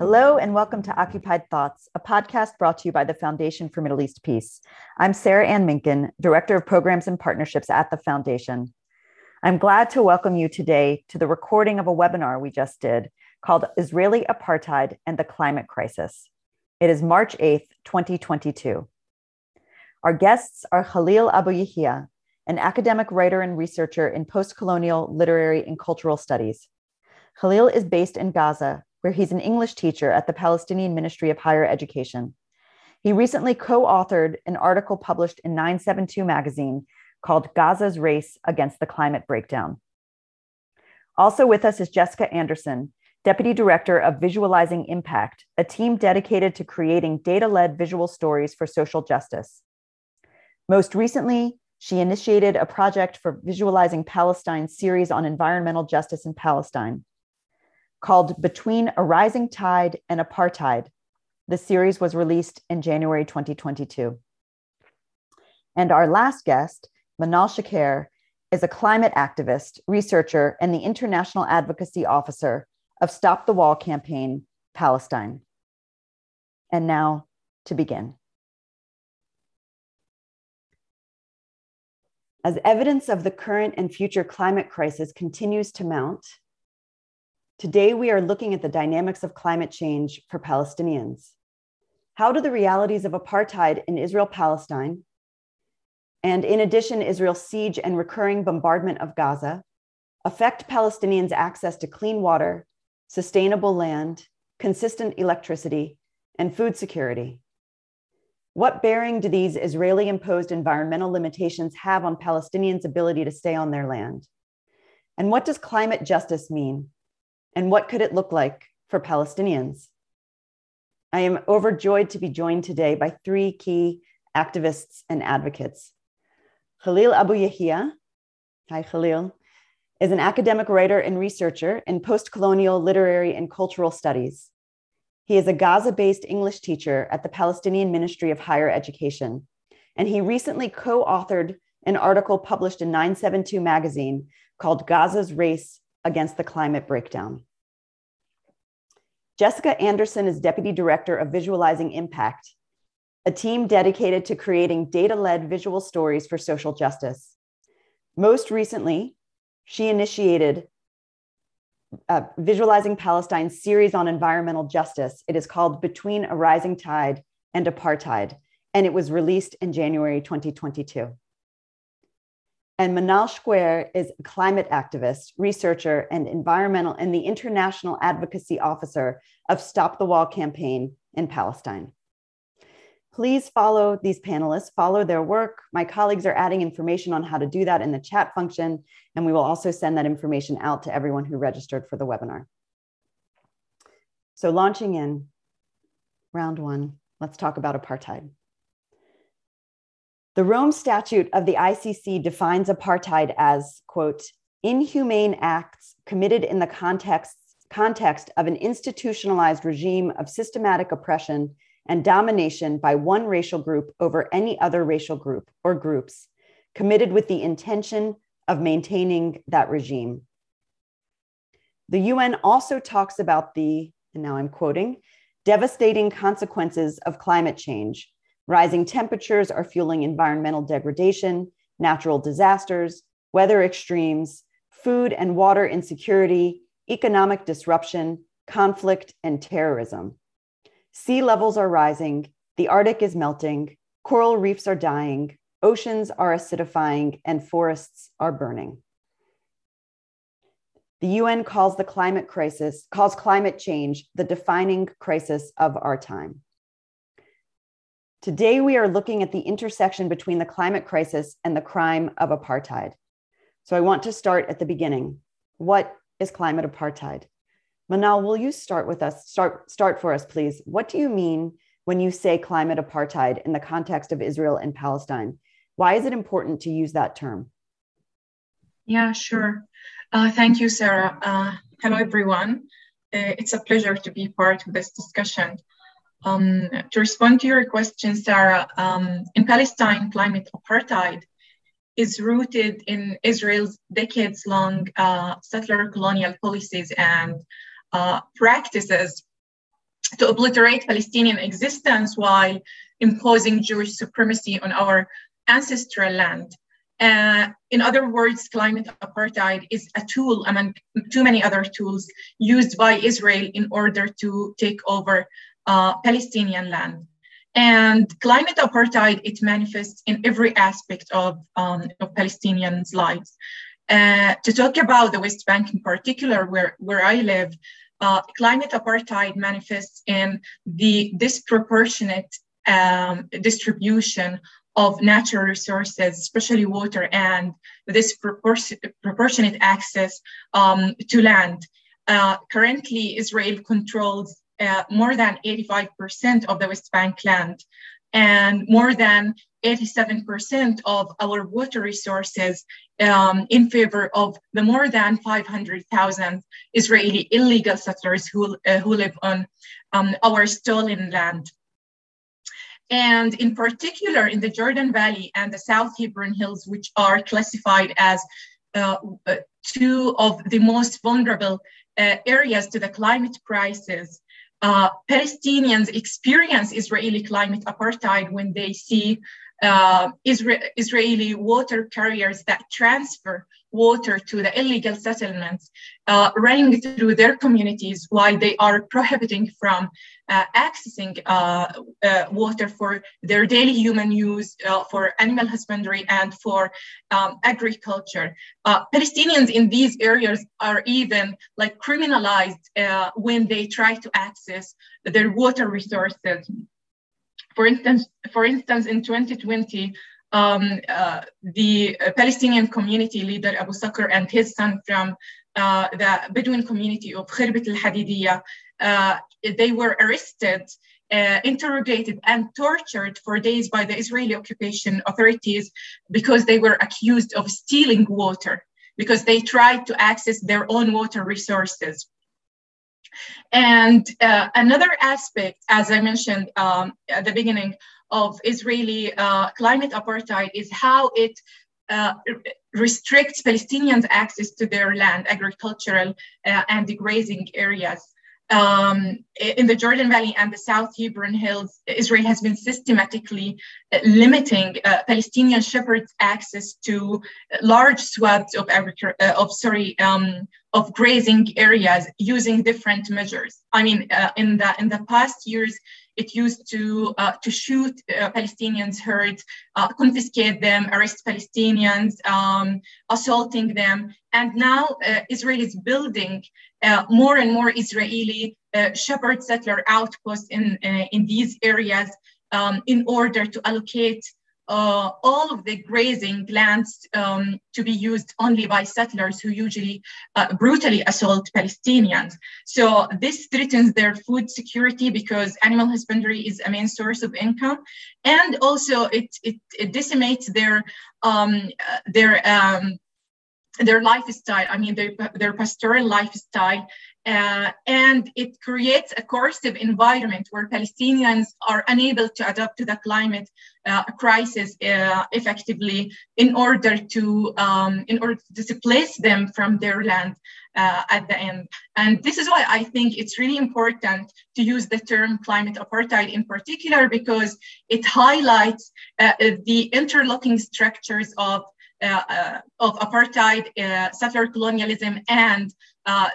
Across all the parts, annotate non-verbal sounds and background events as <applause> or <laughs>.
Hello, and welcome to Occupied Thoughts, a podcast brought to you by the Foundation for Middle East Peace. I'm Sarah Ann Minkin, Director of Programs and Partnerships at the Foundation. I'm glad to welcome you today to the recording of a webinar we just did called Israeli Apartheid and the Climate Crisis. It is March 8th, 2022. Our guests are Khalil Abu Yahia, an academic writer and researcher in post colonial literary and cultural studies. Khalil is based in Gaza, where he's an English teacher at the Palestinian Ministry of Higher Education. He recently co authored an article published in 972 magazine called Gaza's Race Against the Climate Breakdown. Also with us is Jessica Anderson, Deputy Director of Visualizing Impact, a team dedicated to creating data led visual stories for social justice. Most recently, she initiated a project for Visualizing Palestine series on environmental justice in Palestine. Called Between a Rising Tide and Apartheid, the series was released in January 2022. And our last guest, Manal Shqair, is a climate activist, researcher, and the international advocacy officer of Stop the Wall campaign Palestine. And now to begin. As evidence of the current and future climate crisis continues to mount, Today, we are looking at the dynamics of climate change for Palestinians. How do the realities of apartheid in Israel Palestine, and in addition, Israel's siege and recurring bombardment of Gaza, affect Palestinians' access to clean water, sustainable land, consistent electricity, and food security? What bearing do these Israeli imposed environmental limitations have on Palestinians' ability to stay on their land? And what does climate justice mean and what could it look like for Palestinians? I am overjoyed to be joined today by three key activists and advocates. Khalil Abu Yahia, hi Khalil, is an academic writer and researcher in post colonial literary and cultural studies. He is a Gaza based English teacher at the Palestinian Ministry of Higher Education, and he recently co authored an article published in 972 magazine called Gaza's Race against the climate breakdown. Jessica Anderson is Deputy Director of Visualizing Impact, a team dedicated to creating data led visual stories for social justice. Most recently, she initiated uh, Visualizing Palestine series on environmental justice. It is called Between a Rising Tide and Apartheid, and it was released in January 2022. And Manal Shqair is a climate activist, researcher, and environmental and the international advocacy officer of Stop the Wall campaign in Palestine. Please follow these panelists, follow their work. My colleagues are adding information on how to do that in the chat function, and we will also send that information out to everyone who registered for the webinar. So launching in round one, let's talk about apartheid. The Rome Statute of the ICC defines apartheid as, quote, inhumane acts committed in the context, context of an institutionalized regime of systematic oppression and domination by one racial group over any other racial group or groups, committed with the intention of maintaining that regime. The UN also talks about the, and now I'm quoting, devastating consequences of climate change Rising temperatures are fueling environmental degradation, natural disasters, weather extremes, food and water insecurity, economic disruption, conflict, and terrorism. Sea levels are rising, the Arctic is melting, coral reefs are dying, oceans are acidifying, and forests are burning. The UN calls the climate crisis, calls climate change the defining crisis of our time. Today, we are looking at the intersection between the climate crisis and the crime of apartheid. So I want to start at the beginning. What is climate apartheid? Manal, will you start with us? Start, start for us, please. What do you mean when you say climate apartheid in the context of Israel and Palestine? Why is it important to use that term? Yeah, sure. Uh, thank you, Sarah. Uh, hello, everyone. Uh, it's a pleasure to be part of this discussion. Um, to respond to your question, Sarah, um, in Palestine, climate apartheid is rooted in Israel's decades long uh, settler colonial policies and uh, practices to obliterate Palestinian existence while imposing Jewish supremacy on our ancestral land. Uh, in other words, climate apartheid is a tool among too many other tools used by Israel in order to take over uh, Palestinian land. And climate apartheid, it manifests in every aspect of, um, of Palestinians' lives. Uh, to talk about the West Bank in particular, where, where I live, uh, climate apartheid manifests in the disproportionate um, distribution of natural resources, especially water, and this proportionate access um, to land. Uh, currently, Israel controls uh, more than 85% of the West Bank land and more than 87% of our water resources um, in favor of the more than 500,000 Israeli illegal settlers who, uh, who live on um, our stolen land. And in particular, in the Jordan Valley and the South Hebron Hills, which are classified as uh, uh two of the most vulnerable uh, areas to the climate crisis, uh, Palestinians experience Israeli climate apartheid when they see uh, Isra- Israeli water carriers that transfer water to the illegal settlements uh, running through their communities while they are prohibiting from uh, accessing uh, uh, water for their daily human use, for animal husbandry, and for um, agriculture. Palestinians in these areas are even like criminalized when they try to access their water resources. For instance, for instance, in 2020, um, uh, the Palestinian community leader Abu Sakr and his son from uh, the Bedouin community of Khirbat al-Hadidiyah, uh, they were arrested, uh, interrogated, and tortured for days by the Israeli occupation authorities because they were accused of stealing water because they tried to access their own water resources. And uh, another aspect, as I mentioned um, at the beginning, of Israeli uh, climate apartheid is how it uh, restricts Palestinians' access to their land, agricultural uh, and grazing areas. Um, in the Jordan Valley and the South Hebron Hills, Israel has been systematically uh, limiting uh, Palestinian shepherds' access to large swaths of, uh, of sorry um, of grazing areas using different measures. I mean, uh, in the in the past years, it used to, uh, to shoot uh, Palestinians herds, uh, confiscate them, arrest Palestinians, um, assaulting them. And now uh, Israel is building uh, more and more Israeli shepherd settler outposts in, in these areas um, in order to allocate uh, all of the grazing lands um, to be used only by settlers who usually uh, brutally assault Palestinians. So this threatens their food security because animal husbandry is a main source of income, and also it it, it decimates their um, uh, their um, their lifestyle. I mean their their pastoral lifestyle uh, and it creates a coercive environment where Palestinians are unable to adapt to the climate uh, crisis uh, effectively in order to um, in order to displace them from their land uh, at the end. And this is why I think it's really important to use the term climate apartheid in particular because it highlights uh, the interlocking structures of uh, uh, of apartheid, settler colonialism, and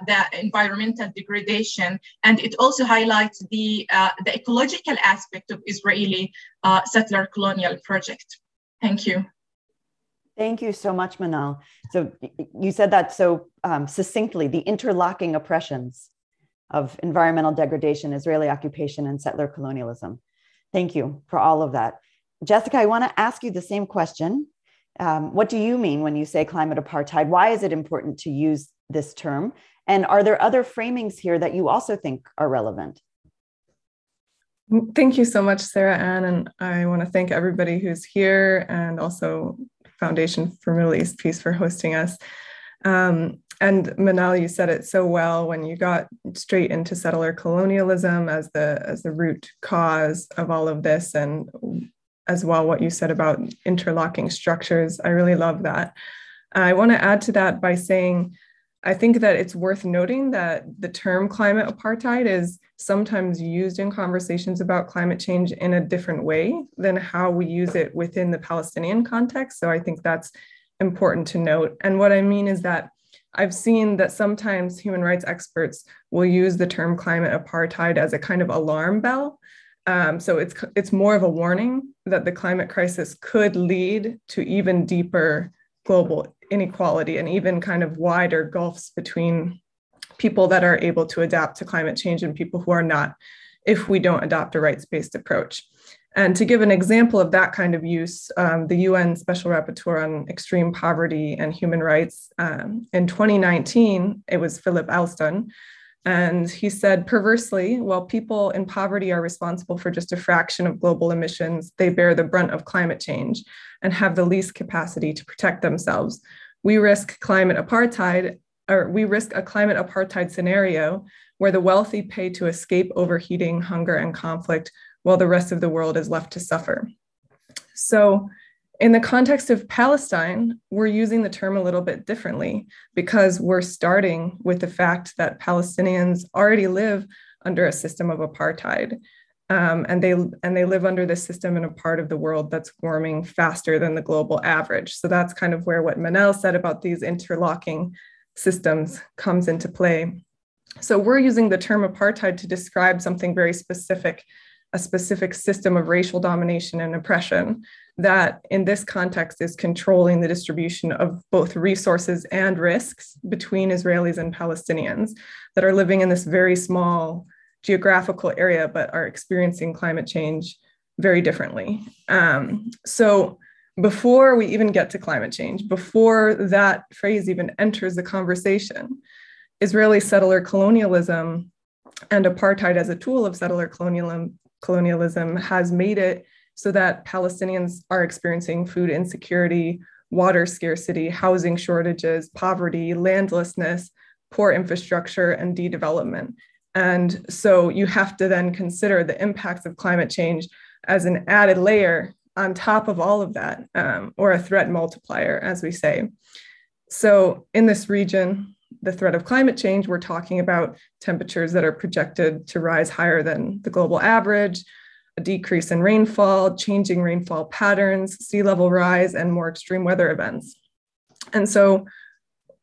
the environmental degradation. And it also highlights the, the ecological aspect of Israeli settler colonial project. Thank you. Thank you so much, Manal. So you said that so um, succinctly, the interlocking oppressions of environmental degradation, Israeli occupation, and settler colonialism. Thank you for all of that. Jessica, I want to ask you the same question um, what do you mean when you say climate apartheid? Why is it important to use this term? And are there other framings here that you also think are relevant? Thank you so much, Sarah Ann. And I want to thank everybody who's here and also Foundation for Middle East Peace for hosting us. Um, and Manal, you said it so well when you got straight into settler colonialism as the as the root cause of all of this and as well what you said about interlocking structures. I really love that. I want to add to that by saying I think that it's worth noting that the term climate apartheid is sometimes used in conversations about climate change in a different way than how we use it within the Palestinian context. So I think that's important to note. And what I mean is that I've seen that sometimes human rights experts will use the term climate apartheid as a kind of alarm bell. Um, so it's it's more of a warning that the climate crisis could lead to even deeper global inequality and even kind of wider gulfs between people that are able to adapt to climate change and people who are not if we don't adopt a rights-based approach. And to give an example of that kind of use, um, the UN Special Rapporteur on Extreme Poverty and Human Rights um, in 2019, it was Philip Alston, and he said, perversely, while people in poverty are responsible for just a fraction of global emissions, they bear the brunt of climate change and have the least capacity to protect themselves. We risk climate apartheid, or we risk a climate apartheid scenario where the wealthy pay to escape overheating, hunger, and conflict, while the rest of the world is left to suffer. So, in the context of Palestine, we're using the term a little bit differently because we're starting with the fact that Palestinians already live under a system of apartheid. Um, and they and they live under this system in a part of the world that's warming faster than the global average. So that's kind of where what Manal said about these interlocking systems comes into play. So we're using the term apartheid to describe something very specific, a specific system of racial domination and oppression that in this context is controlling the distribution of both resources and risks between Israelis and Palestinians that are living in this very small geographical area but are experiencing climate change very differently. Um, so before we even get to climate change, before that phrase even enters the conversation, Israeli settler colonialism and apartheid as a tool of settler colonialism, colonialism has made it so that Palestinians are experiencing food insecurity, water scarcity, housing shortages, poverty, landlessness, poor infrastructure, and de-development. And so you have to then consider the impacts of climate change as an added layer on top of all of that, um, or a threat multiplier, as we say. So in this region, the threat of climate change, we're talking about temperatures that are projected to rise higher than the global average, a decrease in rainfall, changing rainfall patterns, sea level rise, and more extreme weather events. And so,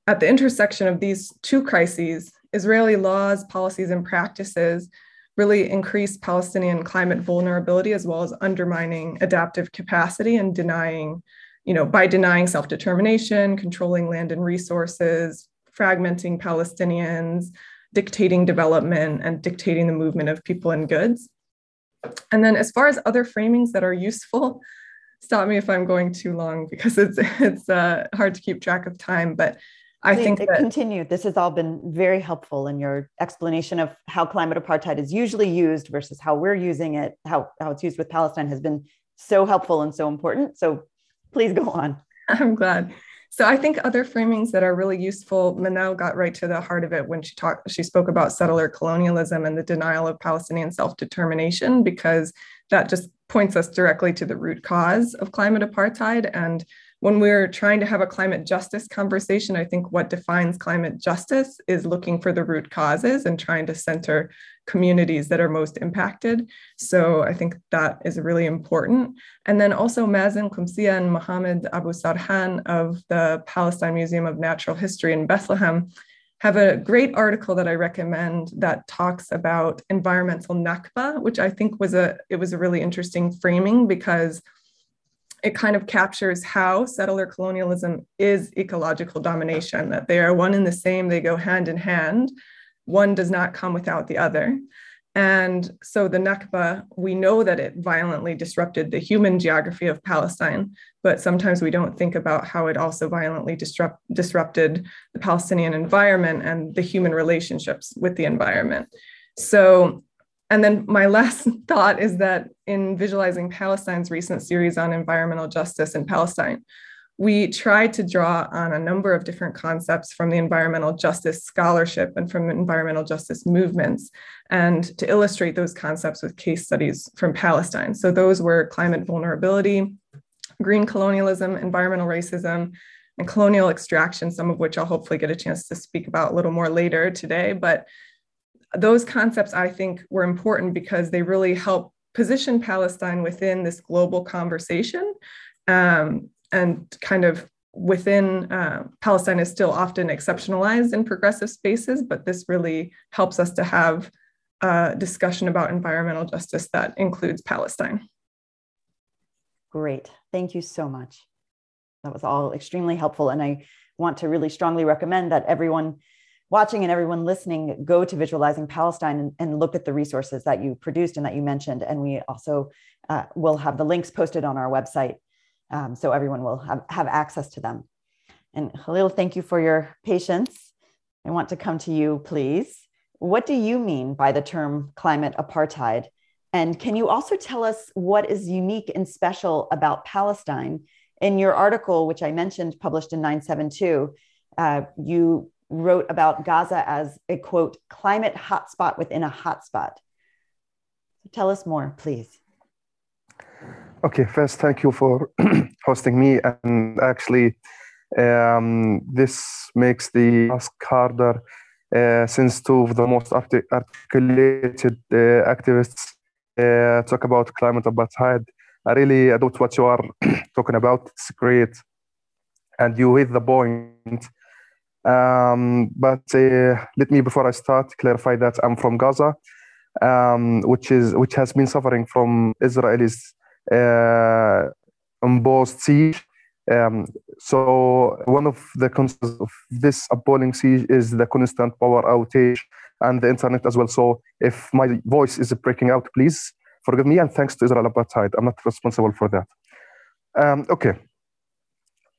at the intersection of these two crises, Israeli laws, policies, and practices really increase Palestinian climate vulnerability as well as undermining adaptive capacity and denying, you know, by denying self determination, controlling land and resources, fragmenting Palestinians, dictating development, and dictating the movement of people and goods. And then as far as other framings that are useful, stop me if I'm going too long because it's <laughs> it's uh, hard to keep track of time. But I Please, think that, continue. This has all been very helpful in your explanation of how climate apartheid is usually used versus how we're using it, how, how it's used with Palestine has been so helpful and so important. So please go on. <laughs> I'm glad. So I think other framings that are really useful, Manal got right to the heart of it when she talked, she spoke about settler colonialism and the denial of Palestinian self-determination, because that just points us directly to the root cause of climate apartheid. And when we're trying to have a climate justice conversation, I think what defines climate justice is looking for the root causes and trying to center communities that are most impacted. So I think that is really important. And then also Mazen Qumsiyeh and Mohammed Abu Sarhan of the Palestine Museum of Natural History in Bethlehem have a great article that I recommend that talks about environmental nakba, which I think was a it was a really interesting framing because it kind of captures how settler colonialism is ecological domination, that they are one and the same, they go hand in hand. One does not come without the other. And so the Nakba, we know that it violently disrupted the human geography of Palestine, but sometimes we don't think about how it also violently disrupt, disrupted the Palestinian environment and the human relationships with the environment. So and then my <laughs> last thought is that in visualizing Palestine's recent series on environmental justice in Palestine, we tried to draw on a number of different concepts from the environmental justice scholarship and from environmental justice movements, and to illustrate those concepts with case studies from Palestine. So those were climate vulnerability, green colonialism, environmental racism, and colonial extraction, some of which I'll hopefully get a chance to speak about a little more later today. But those concepts, I think, were important because they really help position Palestine within this global conversation um, and kind of within uh, Palestine is still often exceptionalized in progressive spaces, but this really helps us to have a discussion about environmental justice that includes Palestine. Great. Thank you so much. That was all extremely helpful. And I want to really strongly recommend that everyone watching and everyone listening go to Visualizing Palestine and, and look at the resources that you produced and that you mentioned. And we also uh, will have the links posted on our website um, so everyone will have, have access to them. And Khalil, thank you for your patience. I want to come to you, please. What do you mean by the term climate apartheid? And can you also tell us what is unique and special about Palestine? In your article, which I mentioned, published in 972, uh, you wrote about Gaza as a quote, climate hotspot within a hotspot. So Tell us more, please. Okay, first, thank you for <clears throat> hosting me. And actually, um, this makes the task harder uh, since two of the most articulated uh, activists uh, talk about climate apartheid. I really adopt what you are <clears throat> talking about. It's great. And you hit the point. Um, but uh, let me, before I start, clarify that I'm from Gaza, um, which is which has been suffering from Israelis uh, imposed siege. Um, so one of the consequences of this appalling siege is the constant power outage and the internet as well. So if my voice is breaking out, please forgive me and thanks to Israel Apartheid. I'm not responsible for that. Um, okay.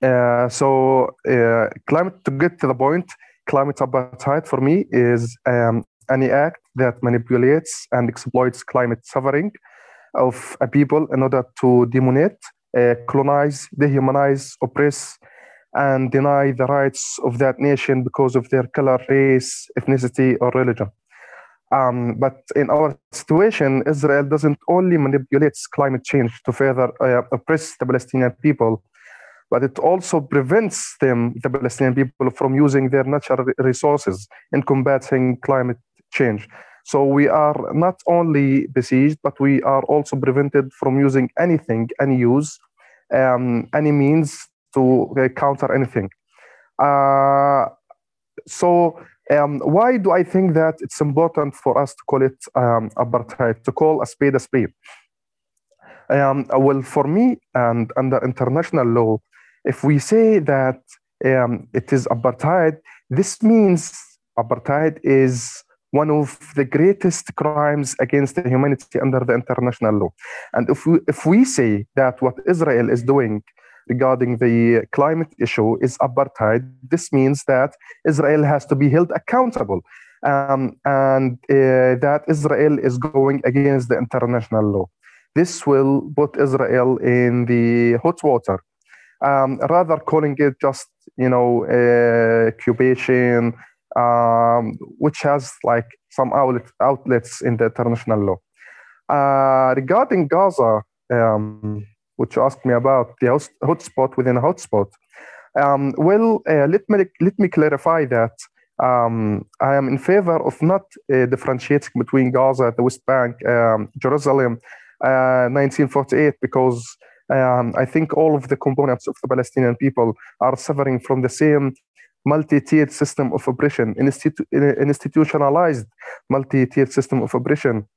Uh, so uh, climate, to get to the point, climate apartheid for me is um, any act that manipulates and exploits climate suffering of a people in order to demonate, uh, colonize, dehumanize, oppress, and deny the rights of that nation because of their color, race, ethnicity, or religion. Um, but in our situation, Israel doesn't only manipulate climate change to further uh, oppress the Palestinian people, but it also prevents them, the Palestinian people, from using their natural resources in combating climate change. So we are not only besieged, but we are also prevented from using anything, any use, um, any means to uh, counter anything. Uh, so um, why do I think that it's important for us to call it um, apartheid, to call a spade a spade? Um, well, for me and under international law, if we say that um, it is apartheid, this means apartheid is one of the greatest crimes against humanity under the international law. And if we, if we say that what Israel is doing regarding the climate issue is apartheid, this means that Israel has to be held accountable. Um, and uh, that Israel is going against the international law. This will put Israel in the hot water, um, rather calling it just, you know, uh, occupation, um, which has like some outlet, outlets in the international law. Uh, regarding Gaza, um, which you asked me about the hotspot within a hotspot, um, well, uh, let me let me clarify that um, I am in favor of not uh, differentiating between Gaza, the West Bank, um, Jerusalem, 1948, uh, because um, I think all of the components of the Palestinian people are suffering from the same multi-tiered system of oppression, institu- institutionalized multi-tiered system of oppression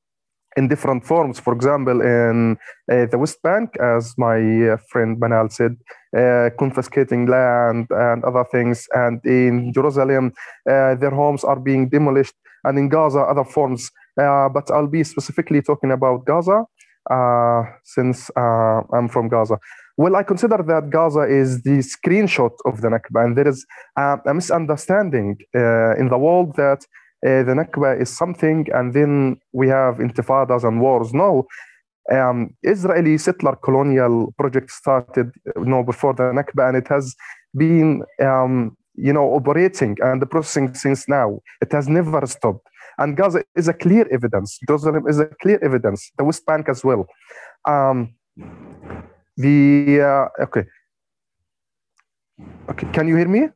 in different forms. For example, in uh, the West Bank, as my uh, friend Manal said, uh, confiscating land and other things. And in Jerusalem, their homes are being demolished. And in Gaza, other forms. But I'll be specifically talking about Gaza since I'm from Gaza. Well, I consider that Gaza is the screenshot of the Nakba, and there is a, a misunderstanding uh, in the world that uh, the Nakba is something, and then we have intifadas and wars. No, um, Israeli settler colonial project started you know, before the Nakba, and it has been um, you know operating and processing since now. It has never stopped, and Gaza is a clear evidence. Jerusalem is a clear evidence. The West Bank as well. Um, the uh, okay Okay, can you hear me?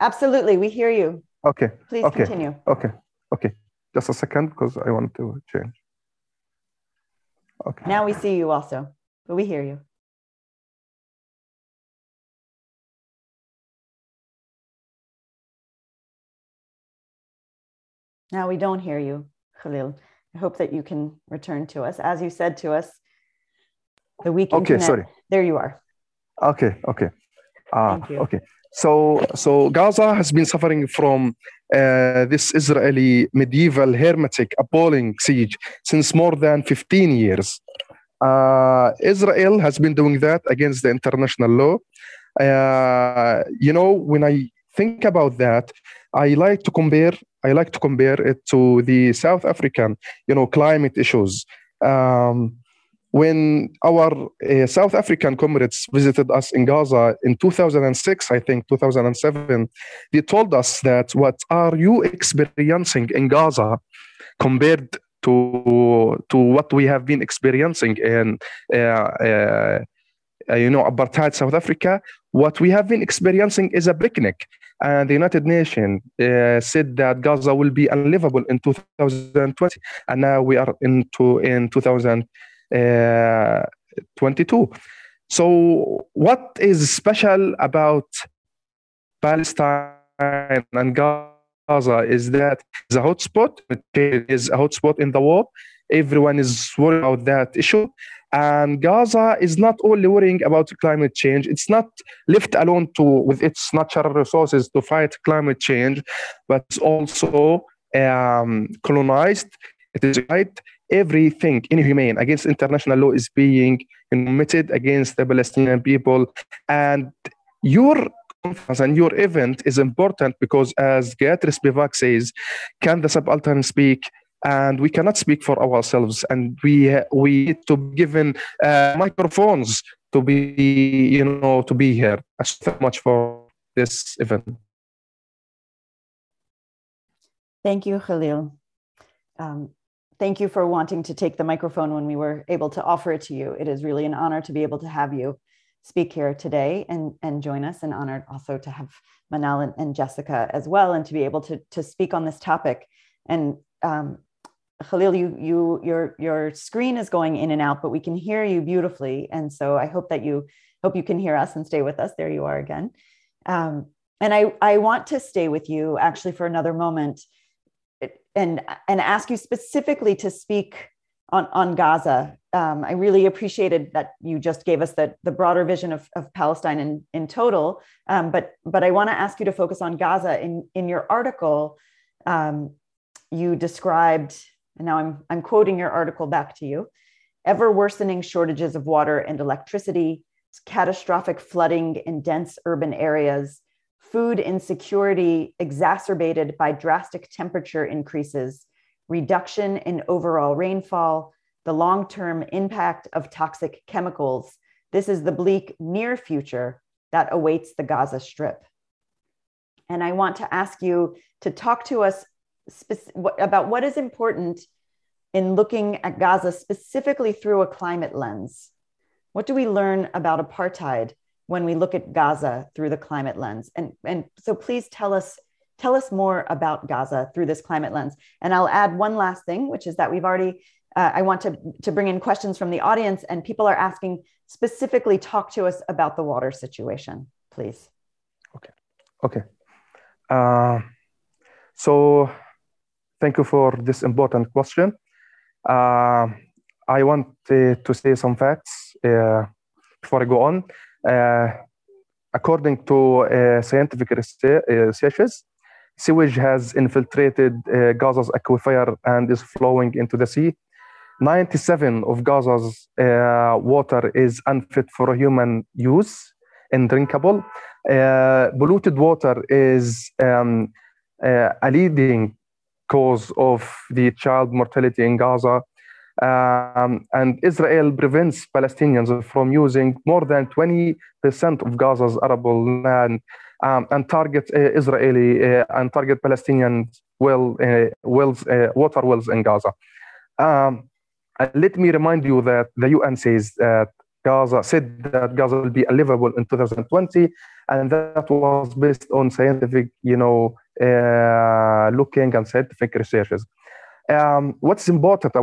Absolutely, we hear you. Okay. Please okay. continue. Okay. Okay. Just a second because I want to change. Okay. Now we see you also, but we hear you. Now we don't hear you, Khalil. I hope that you can return to us. As you said to us, the weak Okay, internet. sorry. There you are. Okay. Okay. Thank you. Okay. So, so Gaza has been suffering from uh, this Israeli medieval hermetic appalling siege since more than 15 years. Uh, Israel has been doing that against the international law. Uh, you know, when I think about that, I like to compare. I like to compare it to the South African, you know, climate issues. Um, when our uh, South African comrades visited us in Gaza in 2006, I think 2007, they told us that what are you experiencing in Gaza compared to to what we have been experiencing in uh, uh, you know apartheid South Africa? What we have been experiencing is a picnic. And the United Nations uh, said that Gaza will be unlivable in 2020, and now we are into in 2000. Uh, 22. So, what is special about Palestine and Gaza is that the hotspot. is a hotspot in the world. Everyone is worried about that issue. And Gaza is not only worrying about climate change, it's not left alone to with its natural resources to fight climate change, but it's also um, colonized. It is right everything inhumane against international law is being committed against the Palestinian people. And your conference and your event is important because, as Gayatri Spivak says, can the subaltern speak? And we cannot speak for ourselves, and we we need to be given uh, microphones to be you know to be here. so much for this event. Thank you, Khalil. Um, thank you for wanting to take the microphone when we were able to offer it to you. It is really an honor to be able to have you speak here today and, and join us, and honored also to have Manal and, and Jessica as well, and to be able to, to speak on this topic. And um, Khalil, you, you, your, your screen is going in and out, but we can hear you beautifully. And so I hope that you hope you can hear us and stay with us. There you are again. Um, and I, I want to stay with you actually for another moment and and ask you specifically to speak on on Gaza. Um, I really appreciated that you just gave us the the broader vision of, of Palestine in in total. Um, but but I want to ask you to focus on Gaza. In in your article, um, you described, and now I'm I'm quoting your article back to you. Ever worsening shortages of water and electricity, catastrophic flooding in dense urban areas, food insecurity exacerbated by drastic temperature increases, reduction in overall rainfall, the long term impact of toxic chemicals. This is the bleak near future that awaits the Gaza Strip. And I want to ask you to talk to us about what is important in looking at Gaza specifically through a climate lens. What do we learn about apartheid when we look at Gaza through the climate lens. And, and so please tell us, tell us more about Gaza through this climate lens. And I'll add one last thing, which is that we've already, uh, I want to, to bring in questions from the audience and people are asking specifically talk to us about the water situation, please. Okay. Okay. Uh, so thank you for this important question. Uh, I want to say some facts uh, before I go on. Uh, according to uh, scientific researches, sewage has infiltrated uh, Gaza's aquifer and is flowing into the sea. 97 of Gaza's uh, water is unfit for human use and drinkable. Uh, polluted water is um, uh, a leading cause of the child mortality in Gaza. Um, and Israel prevents Palestinians from using more than 20% of Gaza's arable land um, and target uh, Israeli uh, and target Palestinian well, uh, wells, uh, water wells in Gaza. Um, let me remind you that the UN says that Gaza said that Gaza will be livable in 2020, and that was based on scientific, you know, uh, looking and scientific researches. Um, what's important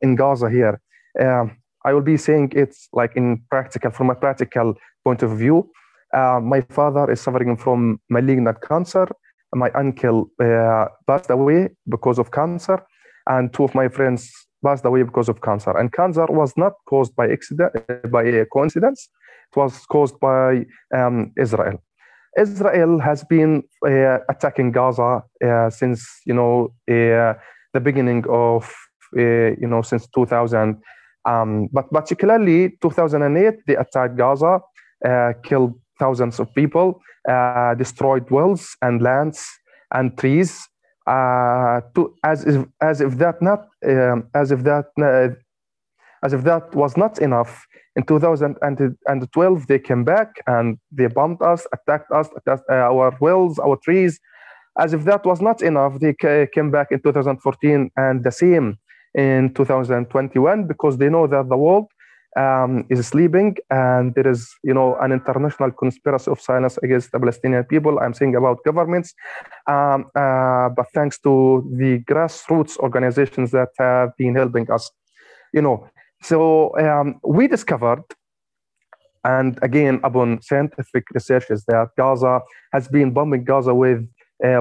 in Gaza here? Um, I will be saying it's like in practical, from a practical point of view. Uh, my father is suffering from malignant cancer. My uncle uh, passed away because of cancer, and two of my friends passed away because of cancer. And cancer was not caused by accident, by a coincidence. It was caused by um, Israel. Israel has been uh, attacking Gaza uh, since you know uh, the beginning of uh, you know since 2000. Um, but particularly 2008, they attacked Gaza, uh, killed thousands of people, uh, destroyed wells and lands and trees. to as if as if that not um, as if that as if that was not enough in 2012 they came back and they bombed us attacked us attacked our wells our trees as if that was not enough they came back in 2014 and the same in 2021 because they know that the world um, is sleeping and there is you know an international conspiracy of silence against the palestinian people. I'm saying about governments. Um, uh, but thanks to the grassroots organizations that have been helping us you know. So um, we discovered, and again, upon scientific researches, that Gaza has been bombing Gaza with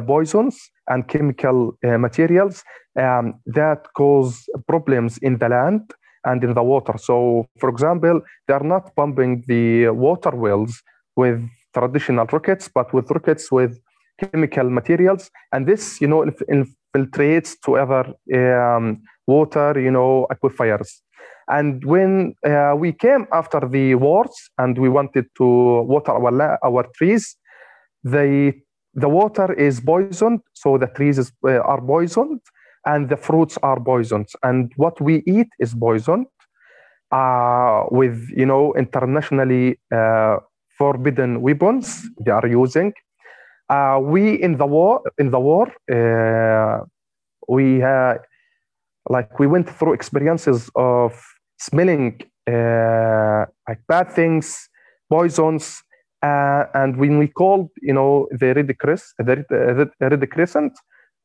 poisons and chemical uh, materials um, that cause problems in the land and in the water. So, for example, they are not pumping the water wells with traditional rockets, but with rockets with chemical materials, and this, you know, infiltrates to other um, water, you know, aquifers. And when uh, we came after the wars and we wanted to water our, our trees, the, the water is poisoned, so the trees is, uh, are poisoned and the fruits are poisoned. And what we eat is poisoned uh, with, you know, internationally uh, forbidden weapons they are using. Uh, we in the war, in the war, uh, we like we went through experiences of smelling uh, like bad things, poisons, uh, and when we called, you know, the Red, Cres- the, the Red Crescent,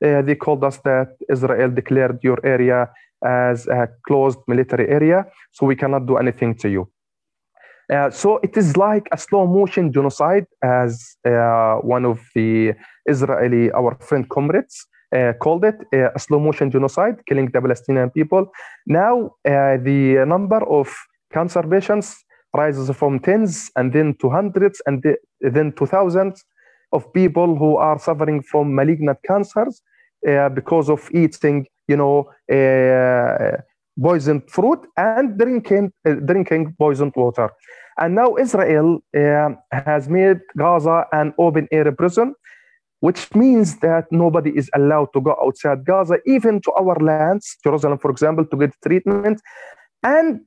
uh, they called us that Israel declared your area as a closed military area, so we cannot do anything to you. Uh, so it is like a slow motion genocide, as uh, one of the Israeli, our friend comrades, uh, called it uh, a slow motion genocide, killing the Palestinian people. Now, uh, the number of cancer patients rises from tens and then to hundreds and then to thousands of people who are suffering from malignant cancers uh, because of eating, you know, uh, poisoned fruit and drinking, uh, drinking poisoned water. And now Israel has made Gaza an open air prison which means that nobody is allowed to go outside Gaza, even to our lands, Jerusalem, for example, to get treatment. And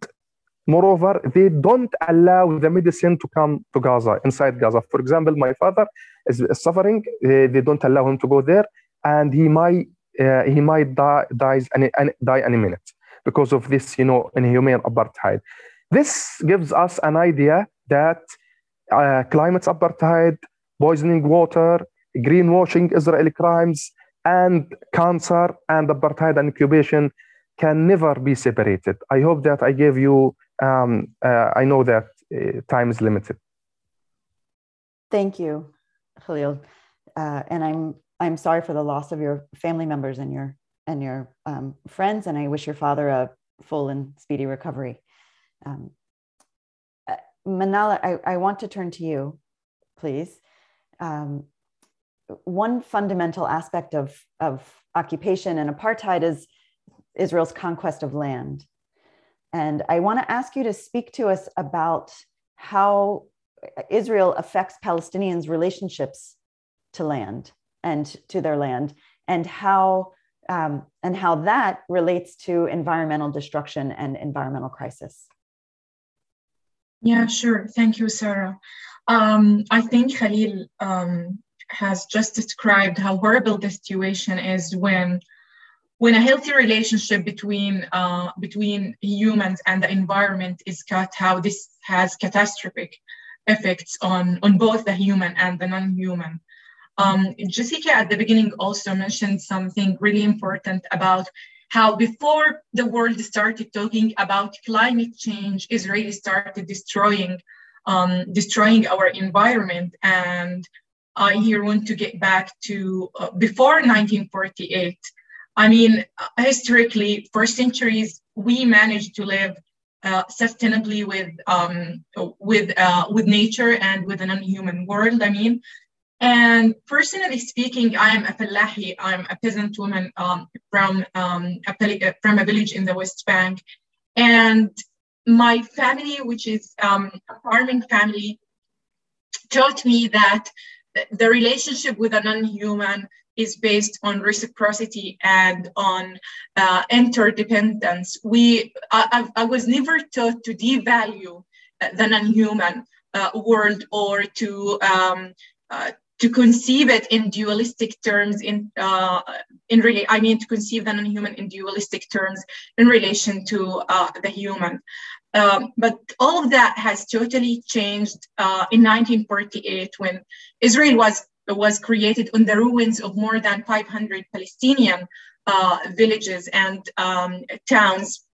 moreover, they don't allow the medicine to come to Gaza, inside Gaza. For example, my father is suffering. They don't allow him to go there, and he might uh, he might die dies any, die any minute because of this, you know, inhumane apartheid. This gives us an idea that uh, climate apartheid, poisoning water, greenwashing Israeli crimes, and cancer and apartheid and incubation can never be separated. I hope that I gave you, um, uh, I know that uh, time is limited. Thank you, Khalil. Uh, and I'm, I'm sorry for the loss of your family members and your, and your um, friends, and I wish your father a full and speedy recovery. Um, uh, Manal, I, I want to turn to you, please. Um, one fundamental aspect of, of occupation and apartheid is Israel's conquest of land. And I want to ask you to speak to us about how Israel affects Palestinians' relationships to land and to their land, and how um, and how that relates to environmental destruction and environmental crisis. Yeah, sure. Thank you, Sarah. Um, I think Khalil um, has just described how horrible the situation is when when a healthy relationship between uh, between humans and the environment is cut, how this has catastrophic effects on on both the human and the non-human. Um, Jessica at the beginning also mentioned something really important about how before the world started talking about climate change, Israel started destroying um, destroying our environment. And I here want to get back to uh, before 1948 I mean, historically, for centuries, we managed to live uh, sustainably with um, with uh, with nature and with an unhuman world. I mean, and personally speaking, I am a Fallahi. I'm a peasant woman um, from um, a, from a village in the West Bank, and my family, which is um, a farming family, taught me that the relationship with an unhuman is based on reciprocity and on uh, interdependence. We, I, I, was never taught to devalue the non-human uh, world or to um, uh, to conceive it in dualistic terms. In uh, in really, I mean to conceive the non-human in dualistic terms in relation to uh, the human. Um, but all of that has totally changed uh, in 1948 when Israel was was created on the ruins of more than 500 Palestinian uh, villages and um, towns,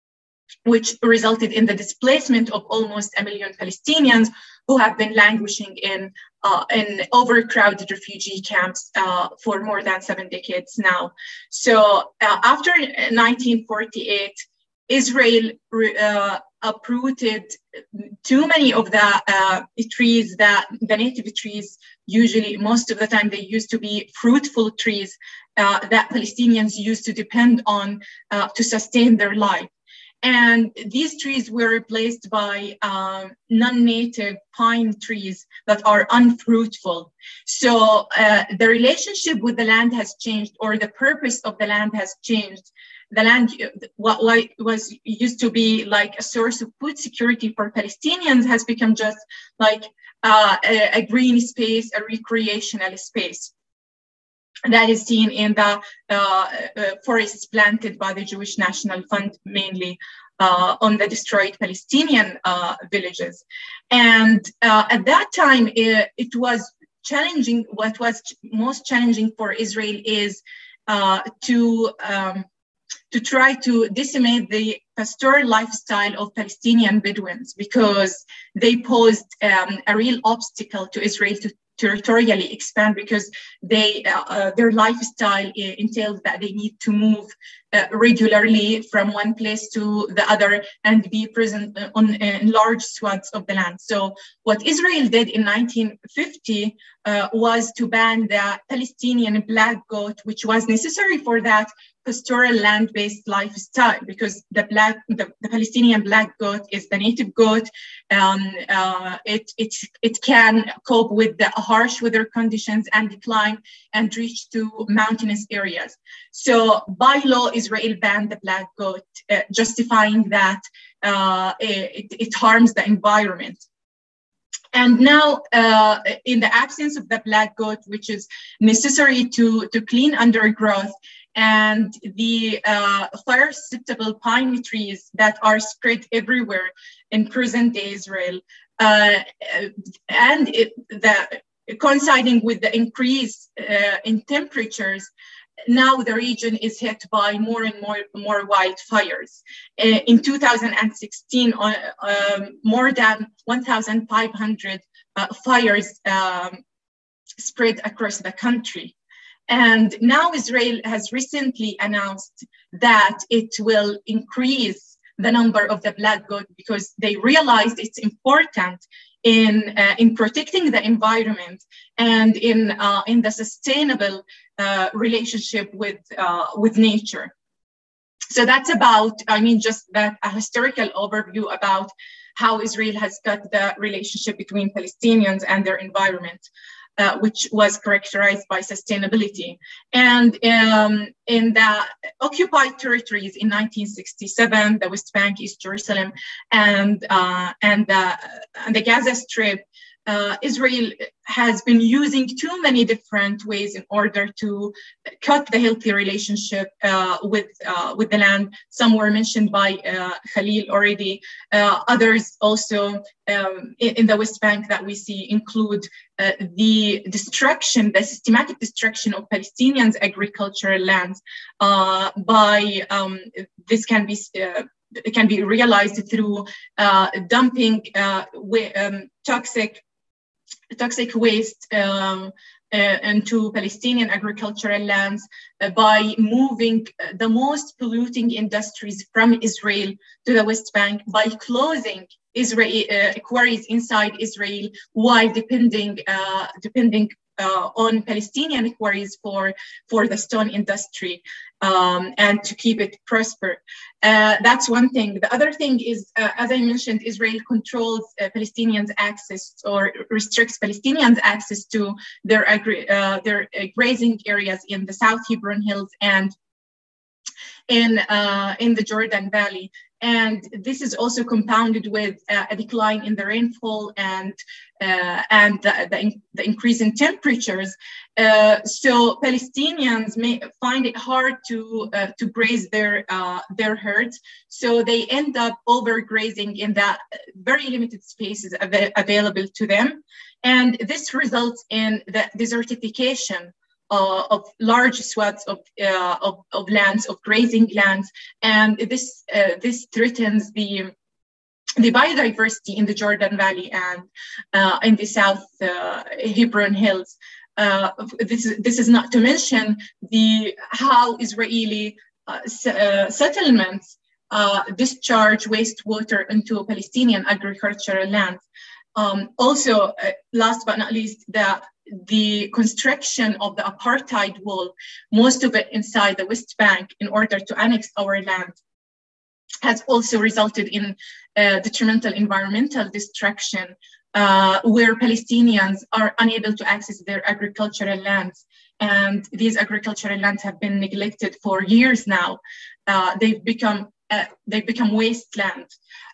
which resulted in the displacement of almost a million Palestinians who have been languishing in, uh, in overcrowded refugee camps uh, for more than seven decades now. So uh, after 1948, Israel uh, uprooted too many of the uh, trees that the native trees usually most of the time they used to be fruitful trees uh, that palestinians used to depend on uh, to sustain their life. And these trees were replaced by um, non-native pine trees that are unfruitful. So uh, the relationship with the land has changed or the purpose of the land has changed. The land what was used to be like a source of food security for Palestinians has become just like uh, a, a, green space, a recreational space. That is seen in the uh, uh, forests planted by the Jewish National Fund, mainly uh, on the destroyed Palestinian uh, villages. And uh, at that time, it, it, was challenging. What was most challenging for Israel is to um, to try to decimate the pastoral lifestyle of Palestinian Bedouins because they posed um, a real obstacle to Israel to territorially expand because they uh, uh, their lifestyle entails that they need to move uh, regularly from one place to the other and be present uh, on in large swaths of the land. So what Israel did in 1950 uh, was to ban the Palestinian black goat, which was necessary for that pastoral land-based lifestyle because the black the, the, Palestinian black goat is the native goat. Um, uh, it, it, it can cope with the harsh weather conditions and decline and reach to mountainous areas. So by law, Israel banned the black goat, uh, justifying that uh, it, it harms the environment. And now, uh, in the absence of the black goat, which is necessary to, to clean undergrowth, and the uh, fire susceptible pine trees that are spread everywhere in present day Israel. Uh, and it, the, coinciding with the increase uh, in temperatures, now the region is hit by more and more, more wildfires. Uh, in 2016, uh, um, more than 1,500 uh, fires um, spread across the country. And now Israel has recently announced that it will increase the number of the black goat because they realized it's important in, uh, in protecting the environment and in, uh, in the sustainable uh, relationship with, uh, with nature. So that's about, I mean, just that a historical overview about how Israel has got the relationship between Palestinians and their environment uh, which was characterized by sustainability. And um, in the occupied territories in 1967, the West Bank, East Jerusalem, and, uh, and, the, and the Gaza Strip, uh, Israel has been using too many different ways in order to cut the healthy relationship uh, with uh, with the land. Some were mentioned by uh, Khalil already. Uh, others also um, in, in, the West Bank that we see include uh, the destruction, the systematic destruction of Palestinians' agricultural lands by um, this can be can be realized through dumping um, toxic toxic waste um, uh, into Palestinian agricultural lands uh, by moving uh, the most polluting industries from Israel to the West Bank, by closing Israel uh, quarries inside Israel while depending uh, depending uh, on Palestinian quarries for, for the stone industry um, and to keep it prosper. Uh, that's one thing. The other thing is, uh, as I mentioned, Israel controls uh, Palestinians' access or restricts Palestinians' access to their, uh, their grazing areas in the South Hebron Hills and in, uh, in the Jordan Valley. And this is also compounded with uh, a decline in the rainfall and, uh, and the, the, the, increase in temperatures. Uh, so Palestinians may find it hard to, uh, to graze their, uh, their herds. So they end up overgrazing in that very limited spaces av- available to them. And this results in the desertification uh, of large swaths of, uh, of, of, lands, of grazing lands, and this uh, this threatens the the biodiversity in the Jordan Valley and uh, in the South uh, Hebron Hills. Uh, this is this is not to mention the how Israeli settlements discharge wastewater into Palestinian agricultural lands. Um, also, last but not least, the the construction of the apartheid wall, most of it inside the West Bank, in order to annex our land, has also resulted in uh, detrimental environmental destruction, uh, where Palestinians are unable to access their agricultural lands. And these agricultural lands have been neglected for years now. Uh, they've become uh, they've become wasteland.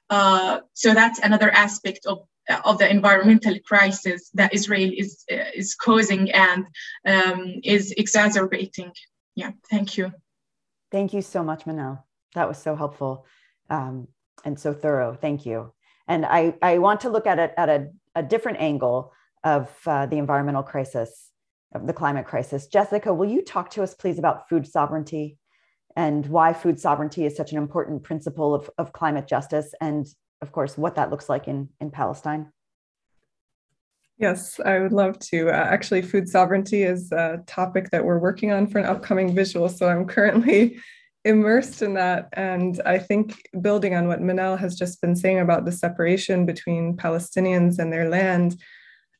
Uh, so that's another aspect of of the environmental crisis that Israel is is causing and um, is exacerbating. Yeah, thank you. Thank you so much, Manal. That was so helpful um, and so thorough. Thank you. And I, I want to look at it at a, a different angle of uh, the environmental crisis, of the climate crisis. Jessica, will you talk to us, please, about food sovereignty and why food sovereignty is such an important principle of, of climate justice and of course, what that looks like in, in Palestine? Yes, I would love to. Uh, actually, food sovereignty is a topic that we're working on for an upcoming visual. So I'm currently <laughs> immersed in that. And I think building on what Manal has just been saying about the separation between Palestinians and their land,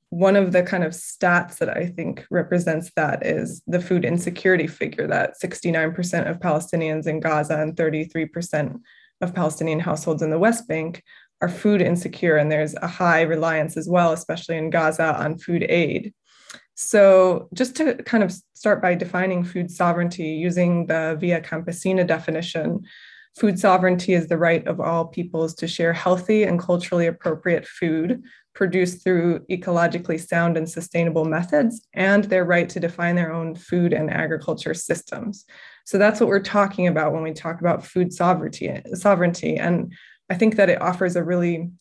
one of the kind of stats that I think represents that is the food insecurity figure that 69% of Palestinians in Gaza and 33% of Palestinian households in the West Bank are food insecure, and there's a high reliance as well, especially in Gaza, on food aid. So, just to kind of start by defining food sovereignty using the Via Campesina definition, food sovereignty is the right of all peoples to share healthy and culturally appropriate food produced through ecologically sound and sustainable methods, and their right to define their own food and agriculture systems. So that's what we're talking about when we talk about food sovereignty. Sovereignty, and I think that it offers a really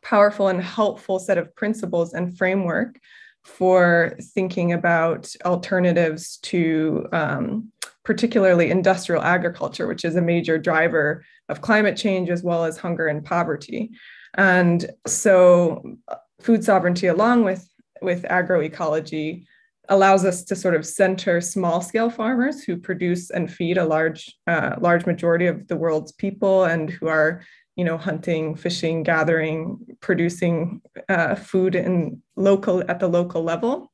powerful and helpful set of principles and framework for thinking about alternatives to um, particularly industrial agriculture, which is a major driver of climate change as well as hunger and poverty. And so, food sovereignty, along with, with agroecology, allows us to sort of center small scale farmers who produce and feed a large uh, large majority of the world's people and who are you know hunting fishing gathering producing uh, food in local at the local level.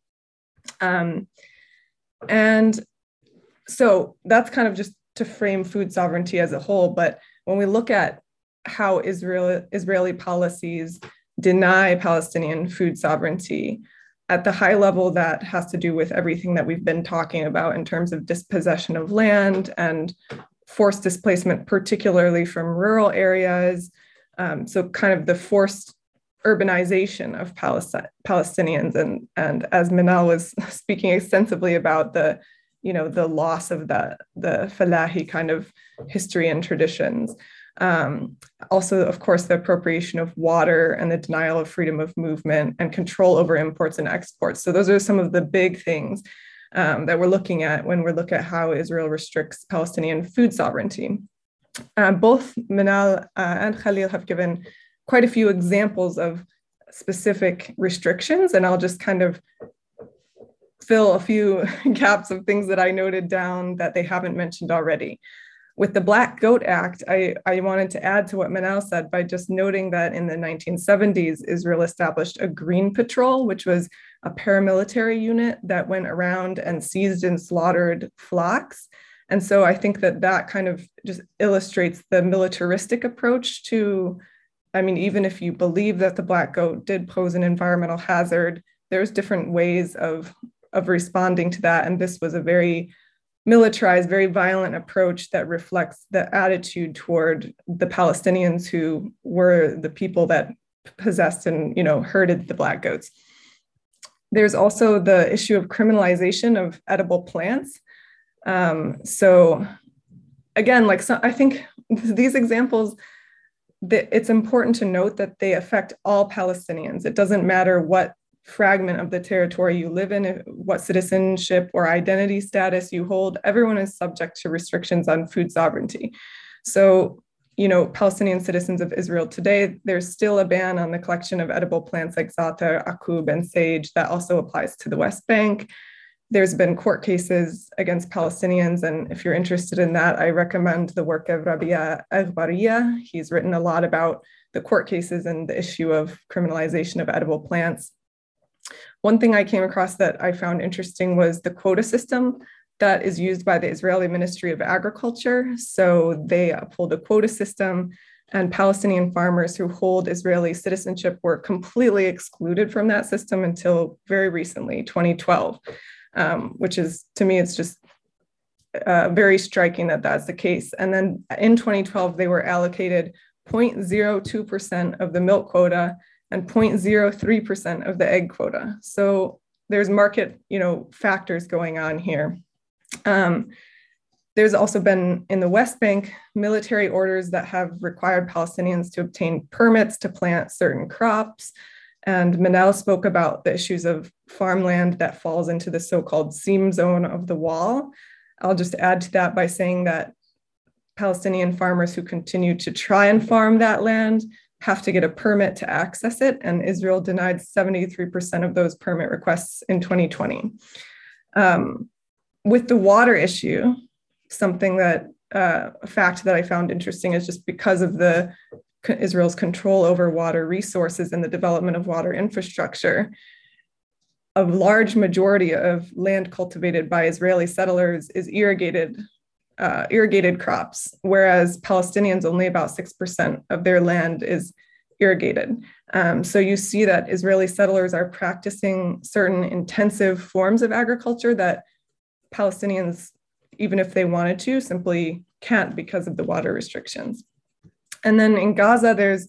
Um, and so that's kind of just to frame food sovereignty as a whole but when we look at how israel israeli policies deny palestinian food sovereignty at the high level, that has to do with everything that we've been talking about in terms of dispossession of land and forced displacement, particularly from rural areas. Um, so, kind of the forced urbanization of Palestine, Palestinians. And, and as Manal was <laughs> speaking extensively about the, you know, the loss of the, the Falahi kind of history and traditions. Um, also, of course, the appropriation of water and the denial of freedom of movement and control over imports and exports. So those are some of the big things um, that we're looking at when we look at how Israel restricts Palestinian food sovereignty. Uh, both Manal uh, and Khalil have given quite a few examples of specific restrictions, and I'll just kind of fill a few <laughs> gaps of things that I noted down that they haven't mentioned already. With the Black Goat Act, I, I wanted to add to what Manal said by just noting that in the 1970s, Israel established a Green Patrol, which was a paramilitary unit that went around and seized and slaughtered flocks. And so I think that that kind of just illustrates the militaristic approach to, I mean, even if you believe that the black goat did pose an environmental hazard, there's different ways of, of responding to that. And this was a very militarized, very violent approach that reflects the attitude toward the Palestinians who were the people that possessed and you know herded the black goats. There's also the issue of criminalization of edible plants. Um, so again, like so, I think <laughs> these examples, it's important to note that they affect all Palestinians. It doesn't matter what fragment of the territory you live in, what citizenship or identity status you hold, everyone is subject to restrictions on food sovereignty. So, you know, Palestinian citizens of Israel today, there's still a ban on the collection of edible plants like za'atar, akub, and sage that also applies to the West Bank. There's been court cases against Palestinians, and if you're interested in that, I recommend the work of Rabia Aghbariya. He's written a lot about the court cases and the issue of criminalization of edible plants. One thing I came across that I found interesting was the quota system that is used by the Israeli Ministry of Agriculture. So they uphold a quota system, and Palestinian farmers who hold Israeli citizenship were completely excluded from that system until very recently, 2012, um, which is to me, it's just uh, very striking that that's the case. And then in 2012, they were allocated 0.02% of the milk quota and 0.03% of the egg quota. So there's market, you know, factors going on here. Um, there's also been in the West Bank military orders that have required Palestinians to obtain permits to plant certain crops. And Manal spoke about the issues of farmland that falls into the so called seam zone of the wall. I'll just add to that by saying that Palestinian farmers who continue to try and farm that land have to get a permit to access it, and Israel denied 73% of those permit requests in 2020. Um, with the water issue, something that uh, a fact that I found interesting is just because of the Israel's control over water resources and the development of water infrastructure, a large majority of land cultivated by Israeli settlers is irrigated uh, irrigated crops, whereas Palestinians only about 6% of their land is irrigated. Um, so you see that Israeli settlers are practicing certain intensive forms of agriculture that Palestinians, even if they wanted to, simply can't because of the water restrictions. And then in Gaza, there's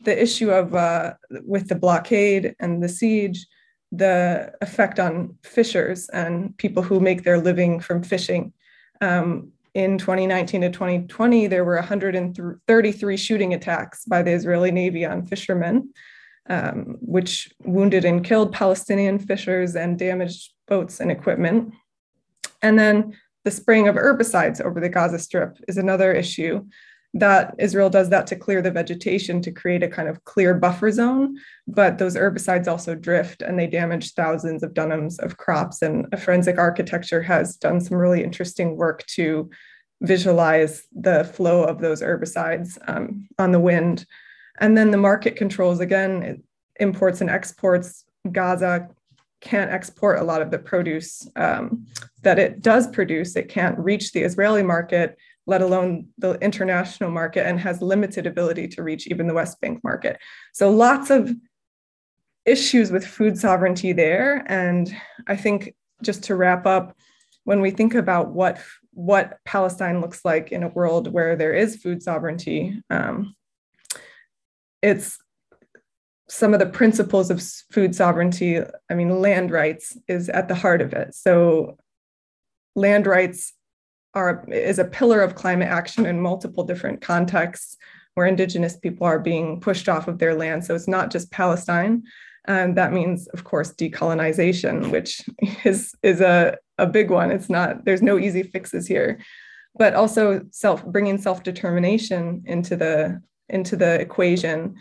the issue of uh, with the blockade and the siege, the effect on fishers and people who make their living from fishing. Um, in 2019 to 2020, there were 133 shooting attacks by the Israeli Navy on fishermen, um, which wounded and killed Palestinian fishers and damaged boats and equipment. And then the spraying of herbicides over the Gaza Strip is another issue that Israel does that to clear the vegetation to create a kind of clear buffer zone. But those herbicides also drift and they damage thousands of dunams of crops. And a forensic architecture has done some really interesting work to visualize the flow of those herbicides um, on the wind. And then the market controls again, imports and exports. Gaza can't export a lot of the produce um, that it does produce. It can't reach the Israeli market let alone the international market, and has limited ability to reach even the West Bank market. So lots of issues with food sovereignty there. And I think just to wrap up, when we think about what what Palestine looks like in a world where there is food sovereignty, um, it's some of the principles of food sovereignty, I mean, land rights is at the heart of it. So, land rights are is a pillar of climate action in multiple different contexts where indigenous people are being pushed off of their land. So it's not just Palestine. And that means, of course, decolonization, which <laughs> is is a, a big one. It's not, there's no easy fixes here. But also self bringing self-determination into the into the equation.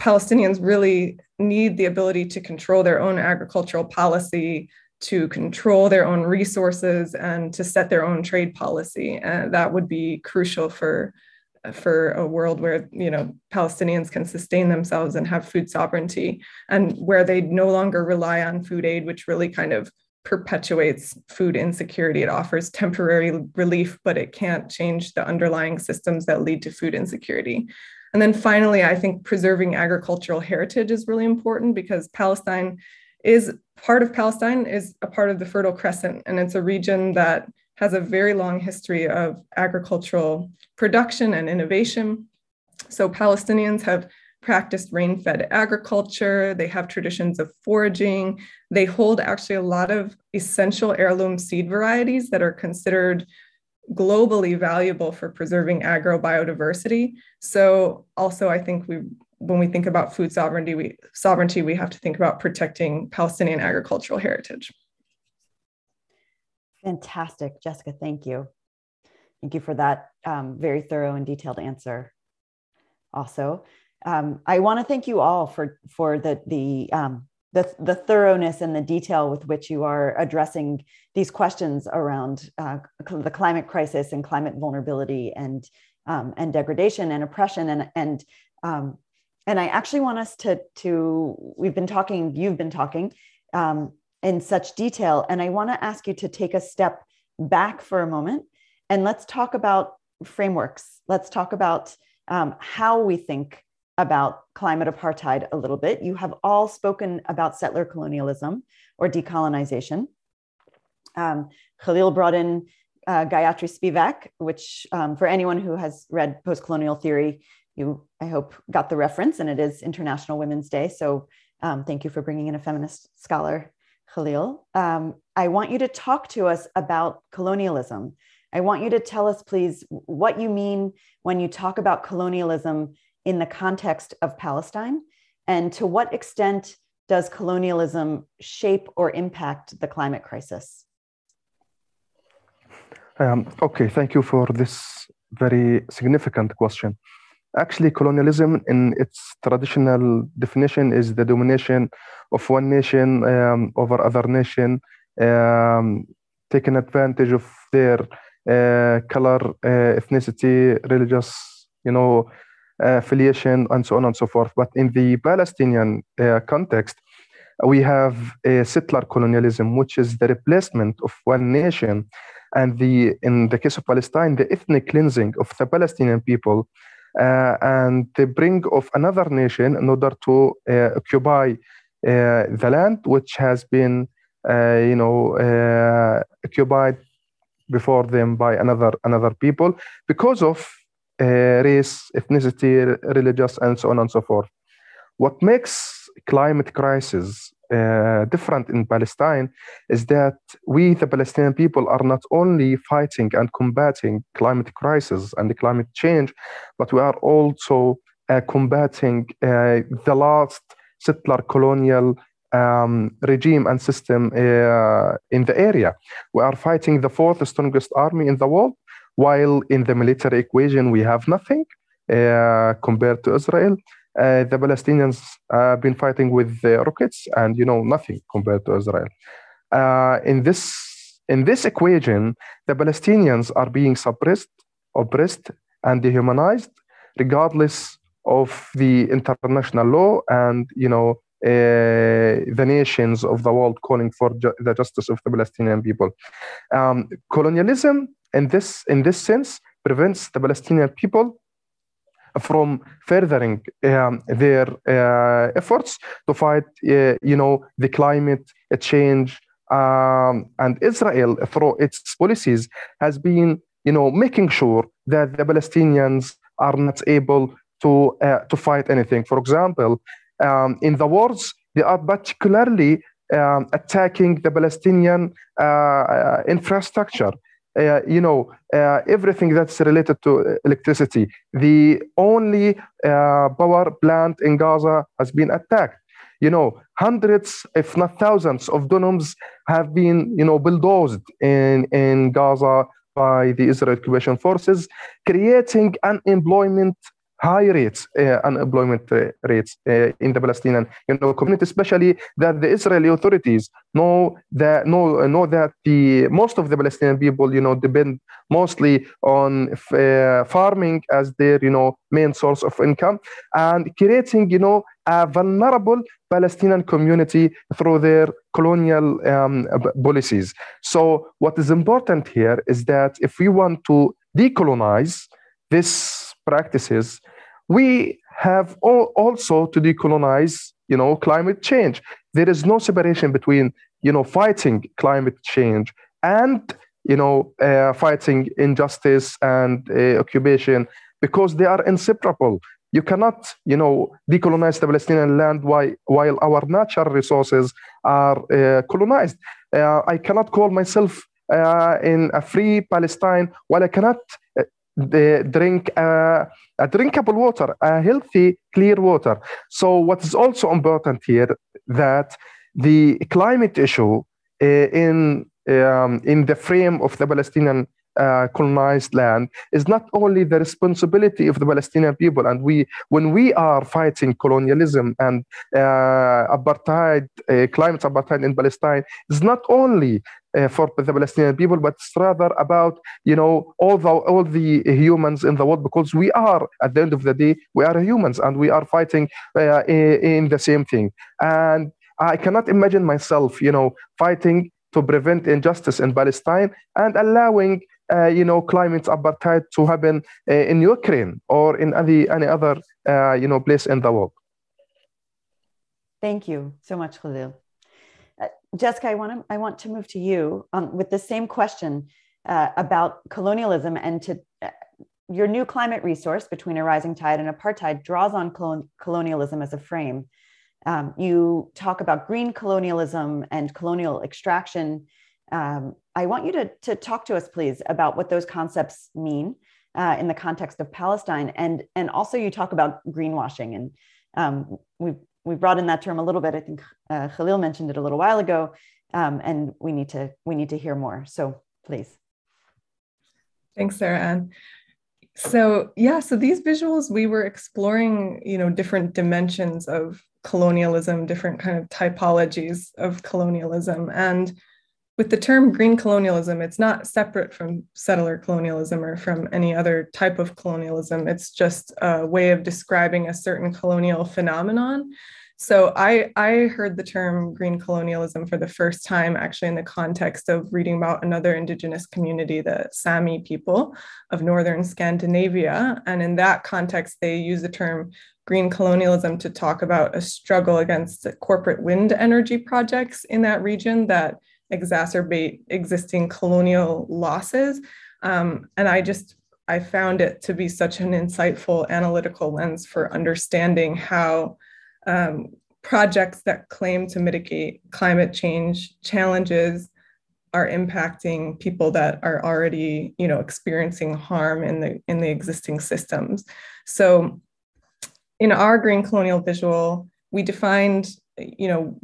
Palestinians really need the ability to control their own agricultural policy, to control their own resources and to set their own trade policy. And that would be crucial for uh, for a world where you know Palestinians can sustain themselves and have food sovereignty and where they no longer rely on food aid which really kind of perpetuates food insecurity it offers temporary relief but it can't change the underlying systems that lead to food insecurity and then finally I think preserving agricultural heritage is really important because Palestine is part of Palestine is a part of the Fertile Crescent, and it's a region that has a very long history of agricultural production and innovation. So Palestinians have practiced rain fed agriculture, they have traditions of foraging, they hold actually a lot of essential heirloom seed varieties that are considered globally valuable for preserving agrobiodiversity. So also I think we when we think about food sovereignty, we sovereignty, we have to think about protecting Palestinian agricultural heritage. Fantastic, Jessica. Thank you. Thank you for that um, very thorough and detailed answer. Also, um, I want to thank you all for for the the um, the, the thoroughness and the detail with which you are addressing these questions around uh, the climate crisis and climate vulnerability and um, and degradation and oppression and and um, and I actually want us to to we've been talking, you've been talking um, in such detail, and I want to ask you to take a step back for a moment and let's talk about frameworks. Let's talk about um, how we think about climate apartheid a little bit. You have all spoken about settler colonialism or decolonization. Um, Khalil brought in uh, Gayatri Spivak, which um, for anyone who has read post-colonial theory you, I hope, got the reference, and it is International Women's Day. So um, thank you for bringing in a feminist scholar, Khalil. Um, I want you to talk to us about colonialism. I want you to tell us, please, what you mean when you talk about colonialism in the context of Palestine, and to what extent does colonialism shape or impact the climate crisis? Um, okay, thank you for this very significant question. Actually, colonialism, in its traditional definition, is the domination of one nation um, over other nation, um, taking advantage of their uh, color, uh, ethnicity, religious, you know, affiliation, and so on and so forth. But in the Palestinian uh, context, we have a settler colonialism, which is the replacement of one nation, and the in the case of Palestine, the ethnic cleansing of the Palestinian people and the bring of another nation in order to uh, occupy uh, the land which has been, you know, occupied before them by another another people because of race, ethnicity, religious, and so on and so forth. What makes climate crisis uh, different in Palestine is that we, the Palestinian people, are not only fighting and combating climate crisis and climate change, but we are also uh, combating uh, the last settler colonial um, regime and system uh, in the area. We are fighting the fourth strongest army in the world, while in the military equation we have nothing uh, compared to Israel. Uh, the Palestinians have been fighting with rockets and you know nothing compared to Israel. Uh, in this in this equation, the Palestinians are being suppressed, oppressed, and dehumanized, regardless of the international law and you know uh, the nations of the world calling for ju the justice of the Palestinian people. Um, colonialism, in this in this sense, prevents the Palestinian people from furthering um, their uh, efforts to fight, uh, you know, the climate change. Um, and Israel, through its policies, has been, you know, making sure that the Palestinians are not able to uh, to fight anything. For example, um, in the wars, they are particularly um, attacking the Palestinian uh, uh infrastructure. Uh, you know, uh, everything that's related to electricity. The only uh, power plant in Gaza has been attacked. You know, hundreds, if not thousands, of dunums have been, you know, bulldozed in, in Gaza by the Israel occupation forces, creating unemployment high rates, uh, unemployment rates uh, in the Palestinian you know, community, especially that the Israeli authorities know that know, know that the most of the Palestinian people, you know, depend mostly on uh, farming as their, you know, main source of income, and creating, you know, a vulnerable Palestinian community through their colonial um, policies. So, what is important here is that if we want to decolonize this practices, we have also to decolonize, you know, climate change. There is no separation between, you know, fighting climate change and, you know, uh, fighting injustice and uh, occupation because they are inseparable. You cannot, you know, decolonize the Palestinian land while, while our natural resources are uh, colonized. Uh, I cannot call myself uh, in a free Palestine while I cannot drink uh, a drinkable water, a healthy, clear water. So what is also important here that the climate issue uh, in um, in the frame of the Palestinian uh, colonized land is not only the responsibility of the Palestinian people. And we, when we are fighting colonialism and uh, apartheid, uh, climate apartheid in Palestine, is not only for the Palestinian people, but it's rather about you know all the all the humans in the world because we are at the end of the day we are humans and we are fighting uh, in, in the same thing. And I cannot imagine myself you know fighting to prevent injustice in Palestine and allowing uh, you know, climate apartheid to happen uh, in Ukraine or in any, any other, uh, you know, place in the world. Thank you so much, Khalil. Jessica, I want to I want to move to you um, with the same question uh, about colonialism and to uh, your new climate resource between a rising tide and apartheid draws on colon- colonialism as a frame. Um, you talk about green colonialism and colonial extraction um, I want you to, to talk to us, please, about what those concepts mean uh, in the context of Palestine. And, and also, you talk about greenwashing. And um, we've, we brought in that term a little bit. I think uh, Khalil mentioned it a little while ago. Um, and we need, to, we need to hear more. So please. Thanks, Sarah Ann. So yeah, so these visuals, we were exploring, you know, different dimensions of colonialism, different kind of typologies of colonialism. And with the term green colonialism, it's not separate from settler colonialism or from any other type of colonialism. It's just a way of describing a certain colonial phenomenon. So I, I heard the term green colonialism for the first time actually in the context of reading about another indigenous community, the Sami people of northern Scandinavia. And in that context, they use the term green colonialism to talk about a struggle against corporate wind energy projects in that region that exacerbate existing colonial losses. Um, and I just, I found it to be such an insightful analytical lens for understanding how um, projects that claim to mitigate climate change challenges are impacting people that are already you know experiencing harm in the in the existing systems so in our green colonial visual we defined you know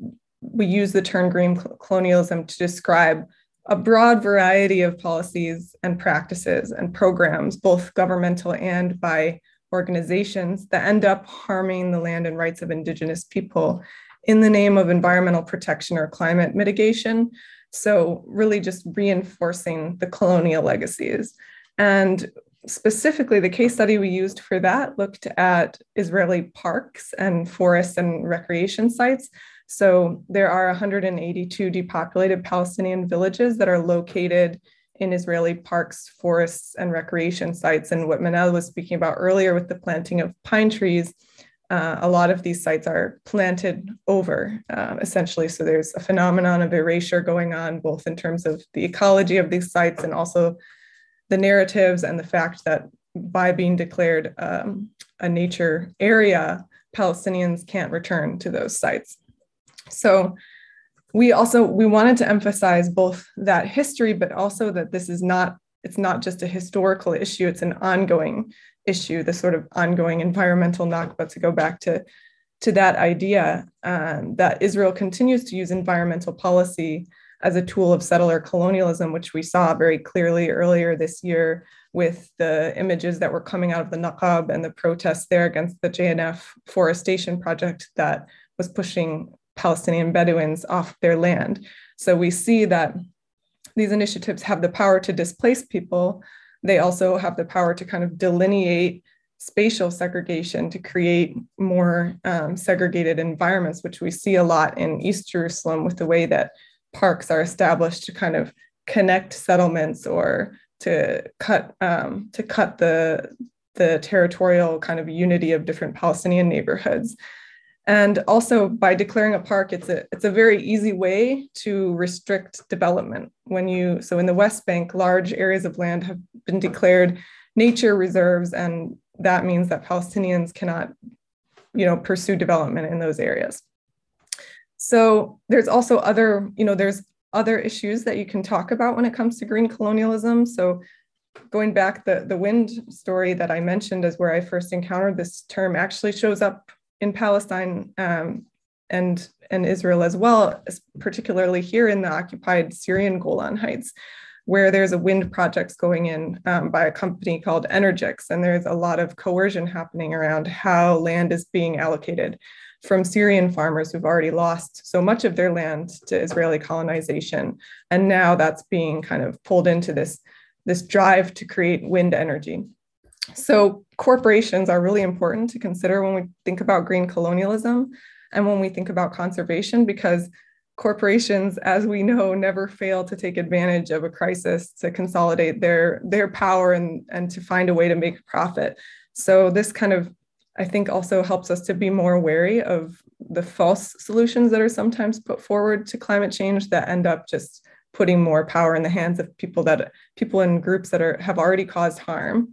we use the term green colonialism to describe a broad variety of policies and practices and programs, both governmental and by organizations, that end up harming the land and rights of Indigenous people in the name of environmental protection or climate mitigation. So, really, just reinforcing the colonial legacies. And specifically, the case study we used for that looked at Israeli parks and forests and recreation sites so there are 182 depopulated Palestinian villages that are located in Israeli parks, forests, and recreation sites. And what Manal was speaking about earlier with the planting of pine trees, uh, a lot of these sites are planted over, uh, essentially. So there's a phenomenon of erasure going on, both in terms of the ecology of these sites and also the narratives and the fact that by being declared um, a nature area, Palestinians can't return to those sites. So we also we wanted to emphasize both that history, but also that this is not it's not just a historical issue; it's an ongoing issue. The sort of ongoing environmental Nakba to go back to to that idea um, that Israel continues to use environmental policy as a tool of settler colonialism, which we saw very clearly earlier this year with the images that were coming out of the Naqab and the protests there against the JNF forestation project that was pushing Palestinian Bedouins off their land. So we see that these initiatives have the power to displace people. They also have the power to kind of delineate spatial segregation to create more um, segregated environments, which we see a lot in East Jerusalem with the way that parks are established to kind of connect settlements or to cut um, to cut the the territorial kind of unity of different Palestinian neighborhoods. And also by declaring a park, it's a it's a very easy way to restrict development. When you so in the West Bank, large areas of land have been declared nature reserves, and that means that Palestinians cannot, you know, pursue development in those areas. So there's also other, you know, there's other issues that you can talk about when it comes to green colonialism. So going back, the, the wind story that I mentioned is where I first encountered this term actually shows up in Palestine um, and, and Israel as well, particularly here in the occupied Syrian Golan Heights, where there's a wind project going in um, by a company called Energix, and there's a lot of coercion happening around how land is being allocated from Syrian farmers who've already lost so much of their land to Israeli colonization. And now that's being kind of pulled into this, this drive to create wind energy. So corporations are really important to consider when we think about green colonialism and when we think about conservation because corporations as we know never fail to take advantage of a crisis to consolidate their their power and and to find a way to make a profit so this kind of I think also helps us to be more wary of the false solutions that are sometimes put forward to climate change that end up just putting more power in the hands of people that people in groups that are have already caused harm.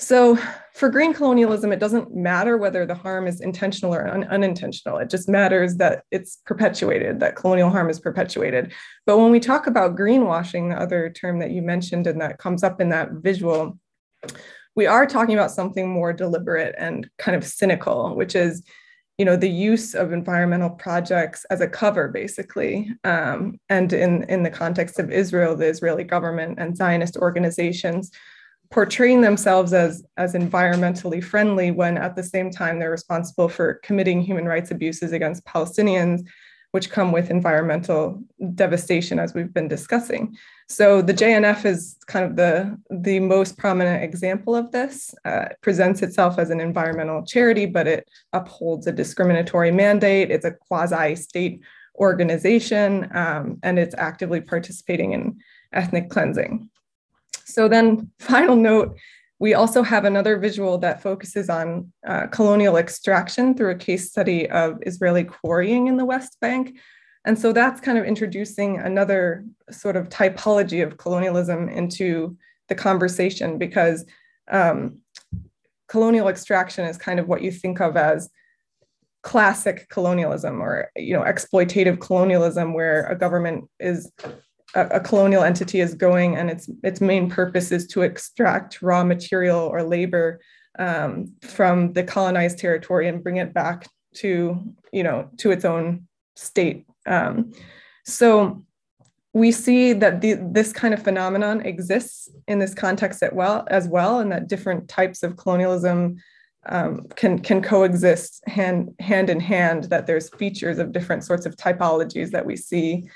So for green colonialism, it doesn't matter whether the harm is intentional or un- unintentional. It just matters that it's perpetuated, that colonial harm is perpetuated. But when we talk about greenwashing, the other term that you mentioned and that comes up in that visual, we are talking about something more deliberate and kind of cynical, which is, you know, the use of environmental projects as a cover, basically. Um, and in, in the context of Israel, the Israeli government and Zionist organizations portraying themselves as, as environmentally friendly when at the same time they're responsible for committing human rights abuses against Palestinians which come with environmental devastation, as we've been discussing. So the JNF is kind of the, the most prominent example of this. Uh, it presents itself as an environmental charity, but it upholds a discriminatory mandate. It's a quasi-state organization, um, and it's actively participating in ethnic cleansing. So then <laughs> final note, we also have another visual that focuses on uh, colonial extraction through a case study of Israeli quarrying in the West Bank. And so that's kind of introducing another sort of typology of colonialism into the conversation because um, colonial extraction is kind of what you think of as classic colonialism or you know exploitative colonialism where a government is a, colonial entity is going and its its main purpose is to extract raw material or labor um, from the colonized territory and bring it back to you know to its own state. Um, so we see that the, this kind of phenomenon exists in this context as well as well and that different types of colonialism um, can can coexist hand hand in hand that there's features of different sorts of typologies that we see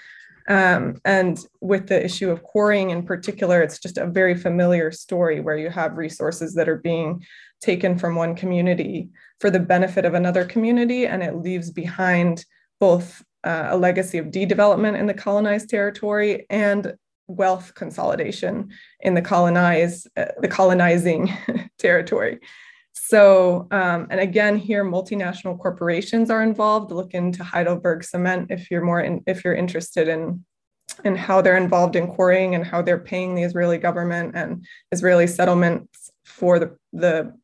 um, and with the issue of quarrying in particular, it's just a very familiar story where you have resources that are being taken from one community for the benefit of another community, and it leaves behind both uh, a legacy of de-development in the colonized territory and wealth consolidation in the colonized, uh, the colonizing <laughs> territory. So, um, and again, here multinational corporations are involved. Look into Heidelberg Cement if you're more in, if you're interested in in how they're involved in quarrying and how they're paying the Israeli government and Israeli settlements for the the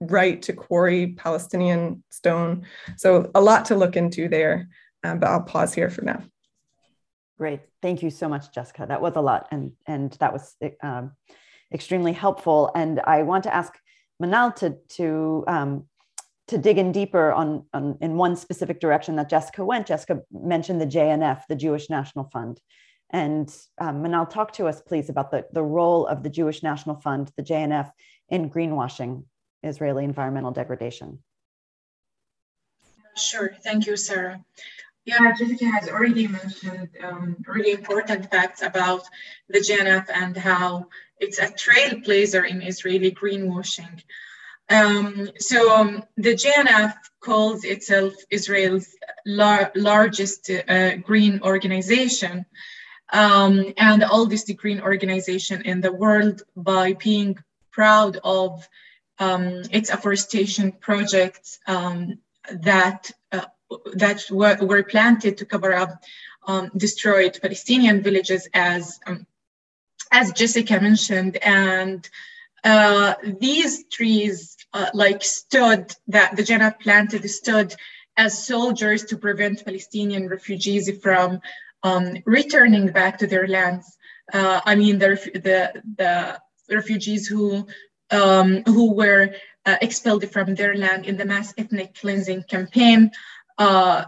right to quarry Palestinian stone. So a lot to look into there, um, but I'll pause here for now. Great, thank you so much, Jessica. That was a lot, and and that was um, extremely helpful. And I want to ask Manal to to um, to dig in deeper on, on in one specific direction that Jessica went. Jessica mentioned the JNF, the Jewish National Fund. And um, Manal, talk to us, please, about the, the role of the Jewish National Fund, the JNF, in greenwashing Israeli environmental degradation. Sure. Thank you, Sarah. Yeah, Jessica has already mentioned um, really important facts about the JNF and how it's a trailblazer in Israeli greenwashing. Um, so um, the JNF calls itself Israel's lar- largest uh, green organization um, and oldest green organization in the world by being proud of um, its afforestation projects um, that uh, that were, were, planted to cover up um, destroyed Palestinian villages, as as Jessica mentioned, and uh, these trees uh, like stood that the JNF planted stood as soldiers to prevent Palestinian refugees from um, returning back to their lands. Uh, I mean, the, the, the refugees who, um, who were uh, expelled from their land in the mass ethnic cleansing campaign uh,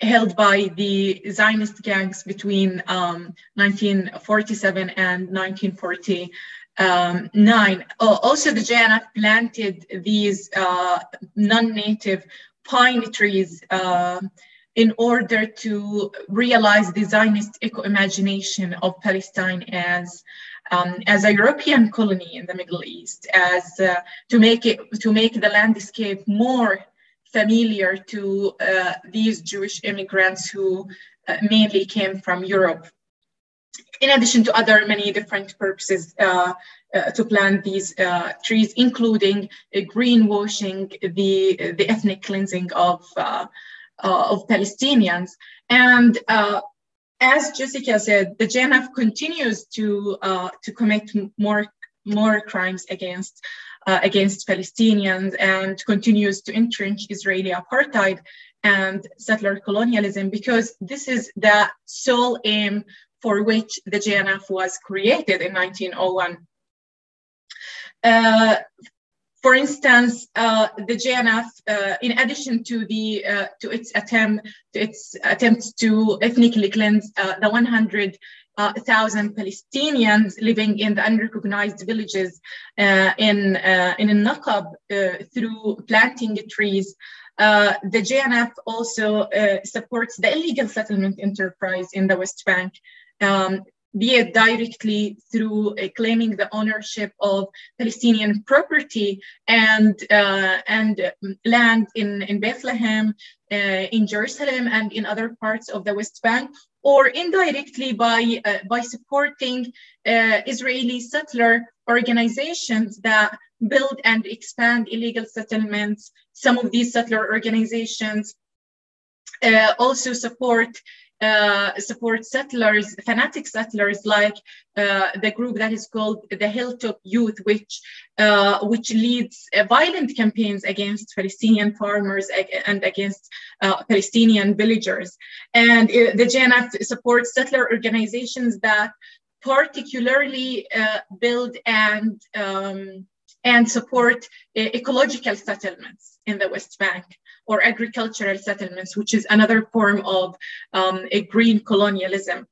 held by the Zionist gangs between um, 1947 and 1940 um. Oh, also, the JNF planted these uh, non-native pine trees uh, in order to realize the Zionist eco-imagination of Palestine as um, as a European colony in the Middle East, as uh, to make it to make the landscape more familiar to uh, these Jewish immigrants who uh, mainly came from Europe in addition to other many different purposes uh, uh, to plant these uh, trees, including greenwashing the, the ethnic cleansing of, uh, uh, of Palestinians. And uh, as Jessica said, the JNF continues to, to commit more, more crimes against uh, against Palestinians and continues to entrench Israeli apartheid and settler colonialism because this is the sole aim for which the JNF was created in 1901. Uh, for instance, uh, the JNF, uh, in addition to the uh, to its attempt to its attempts to ethnically cleanse uh, the 100 uh, thousand Palestinians living in the unrecognized villages uh, in uh, in Naqab through planting trees. the JNF also supports the illegal settlement enterprise in the West Bank, um, be it directly through uh, claiming the ownership of Palestinian property and uh, and land in, in Bethlehem, uh, in Jerusalem, and in other parts of the West Bank, or indirectly by uh, by supporting uh, Israeli settler organizations that build and expand illegal settlements. Some of these settler organizations uh, also support uh, support settlers, fanatic settlers, like uh, the group that is called the Hilltop Youth, which uh, which leads uh, violent campaigns against Palestinian farmers and against uh, Palestinian villagers. And the JNF supports settler organizations that particularly build and um, and support ecological settlements in the West Bank or agricultural settlements, which is another form of um, a green colonialism.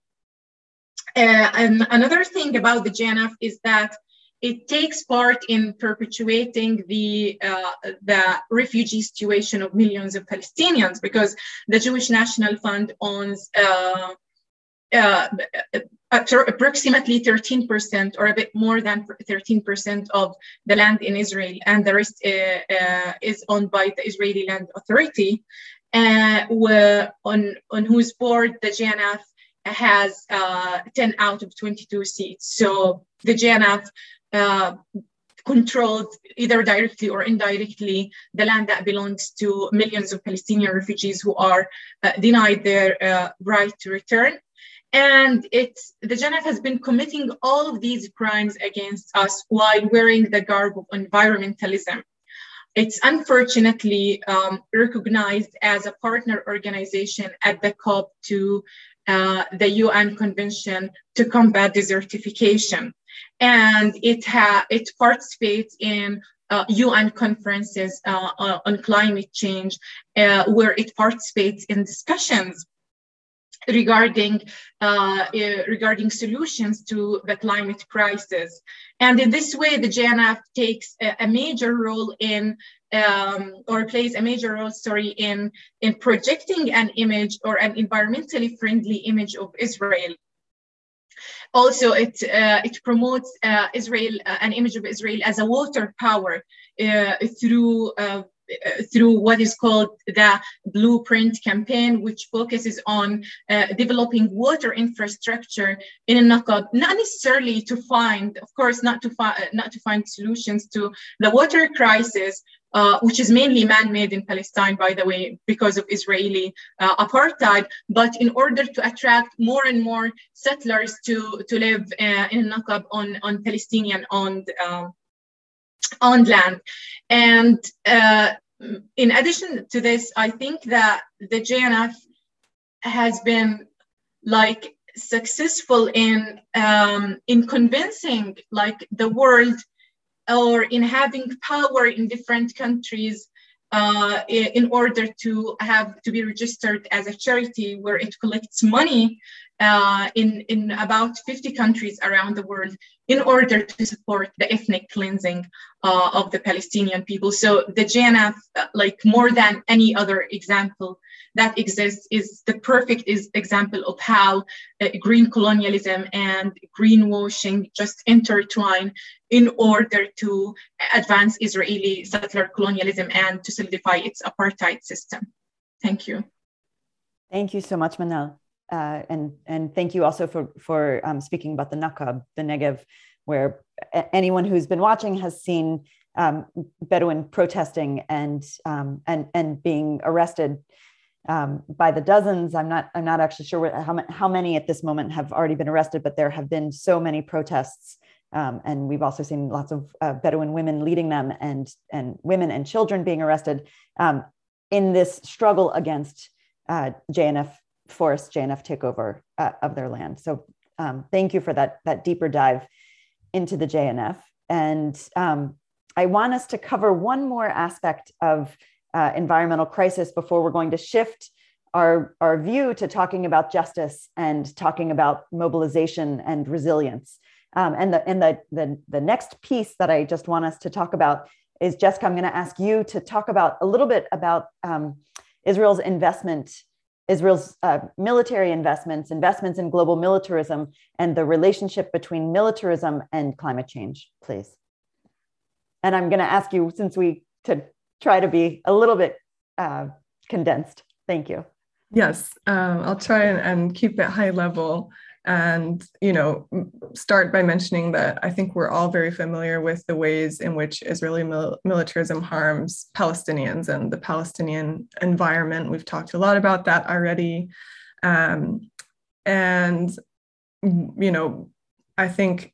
Uh, and another thing about the JNF is that it takes part in perpetuating the uh, the refugee situation of millions of Palestinians because the Jewish National Fund owns uh, uh, approximately 13% or a bit more than 13% of the land in Israel, and the rest uh, uh, is owned by the Israeli Land Authority, uh, on, on whose board the JNF has uh, 10 out of 22 seats. So the JNF uh, controlled either directly or indirectly the land that belongs to millions of Palestinian refugees who are uh, denied their right to return and it's the JNF has been committing all of these crimes against us while wearing the garb of environmentalism. it's unfortunately um, recognized as a partner organization at the COP to uh, the UN Convention to combat desertification. And it, ha- it participates in uh, UN conferences uh, uh, on climate change, uh, where it participates in discussions regarding uh, regarding solutions to the climate crisis. And in this way, the JNF takes a, a major role in um, or plays a major role, sorry, in in projecting an image or an environmentally friendly image of Israel. Also, it uh, it promotes uh, Israel uh, an image of Israel as a water power uh, through uh, uh, through what is called the Blueprint campaign, which focuses on uh, developing water infrastructure in Naqab, not necessarily to find, of course, not to find not to find solutions to the water crisis, uh, which is mainly man-made in Palestine, by the way, because of Israeli uh, apartheid, but in order to attract more and more settlers to, to live uh, in Naqab on, on Palestinian-owned um, on land. And uh, in addition to this, I think that the JNF has been like successful in um, in convincing like the world or in having power in different countries uh, in order to have to be registered as a charity where it collects money uh, in, in about 50 countries around the world in order to support the ethnic cleansing uh, of the Palestinian people. So the JNF, uh, like more than any other example that exists, is the perfect is example of how uh, green colonialism and greenwashing just intertwine in order to advance Israeli settler colonialism and to solidify its apartheid system. Thank you. Thank you so much, Manal uh, and and thank you also for for um, speaking about the Naqab, the Negev, where anyone who's been watching has seen um, Bedouin protesting and um, and and being arrested um, by the dozens. I'm not I'm not actually sure what, how how many at this moment have already been arrested, but there have been so many protests. Um, and we've also seen lots of uh, Bedouin women leading them, and and women and children being arrested um, in this struggle against uh, JNF forced JNF takeover uh, of their land. So um, thank you for that, that deeper dive into the JNF. And um, I want us to cover one more aspect of uh, environmental crisis before we're going to shift our, our view to talking about justice and talking about mobilization and resilience. Um, and the, and the, the, the next piece that I just want us to talk about is Jessica, I'm going to ask you to talk about a little bit about um, Israel's investment Israel's uh, military investments, investments in global militarism, and the relationship between militarism and climate change, please. And I'm going to ask you, since we to try to be a little bit uh, condensed. Thank you. Yes, um, I'll try and, and keep it high level and you know start by mentioning that i think we're all very familiar with the ways in which israeli mil- militarism harms palestinians and the palestinian environment we've talked a lot about that already um, and you know i think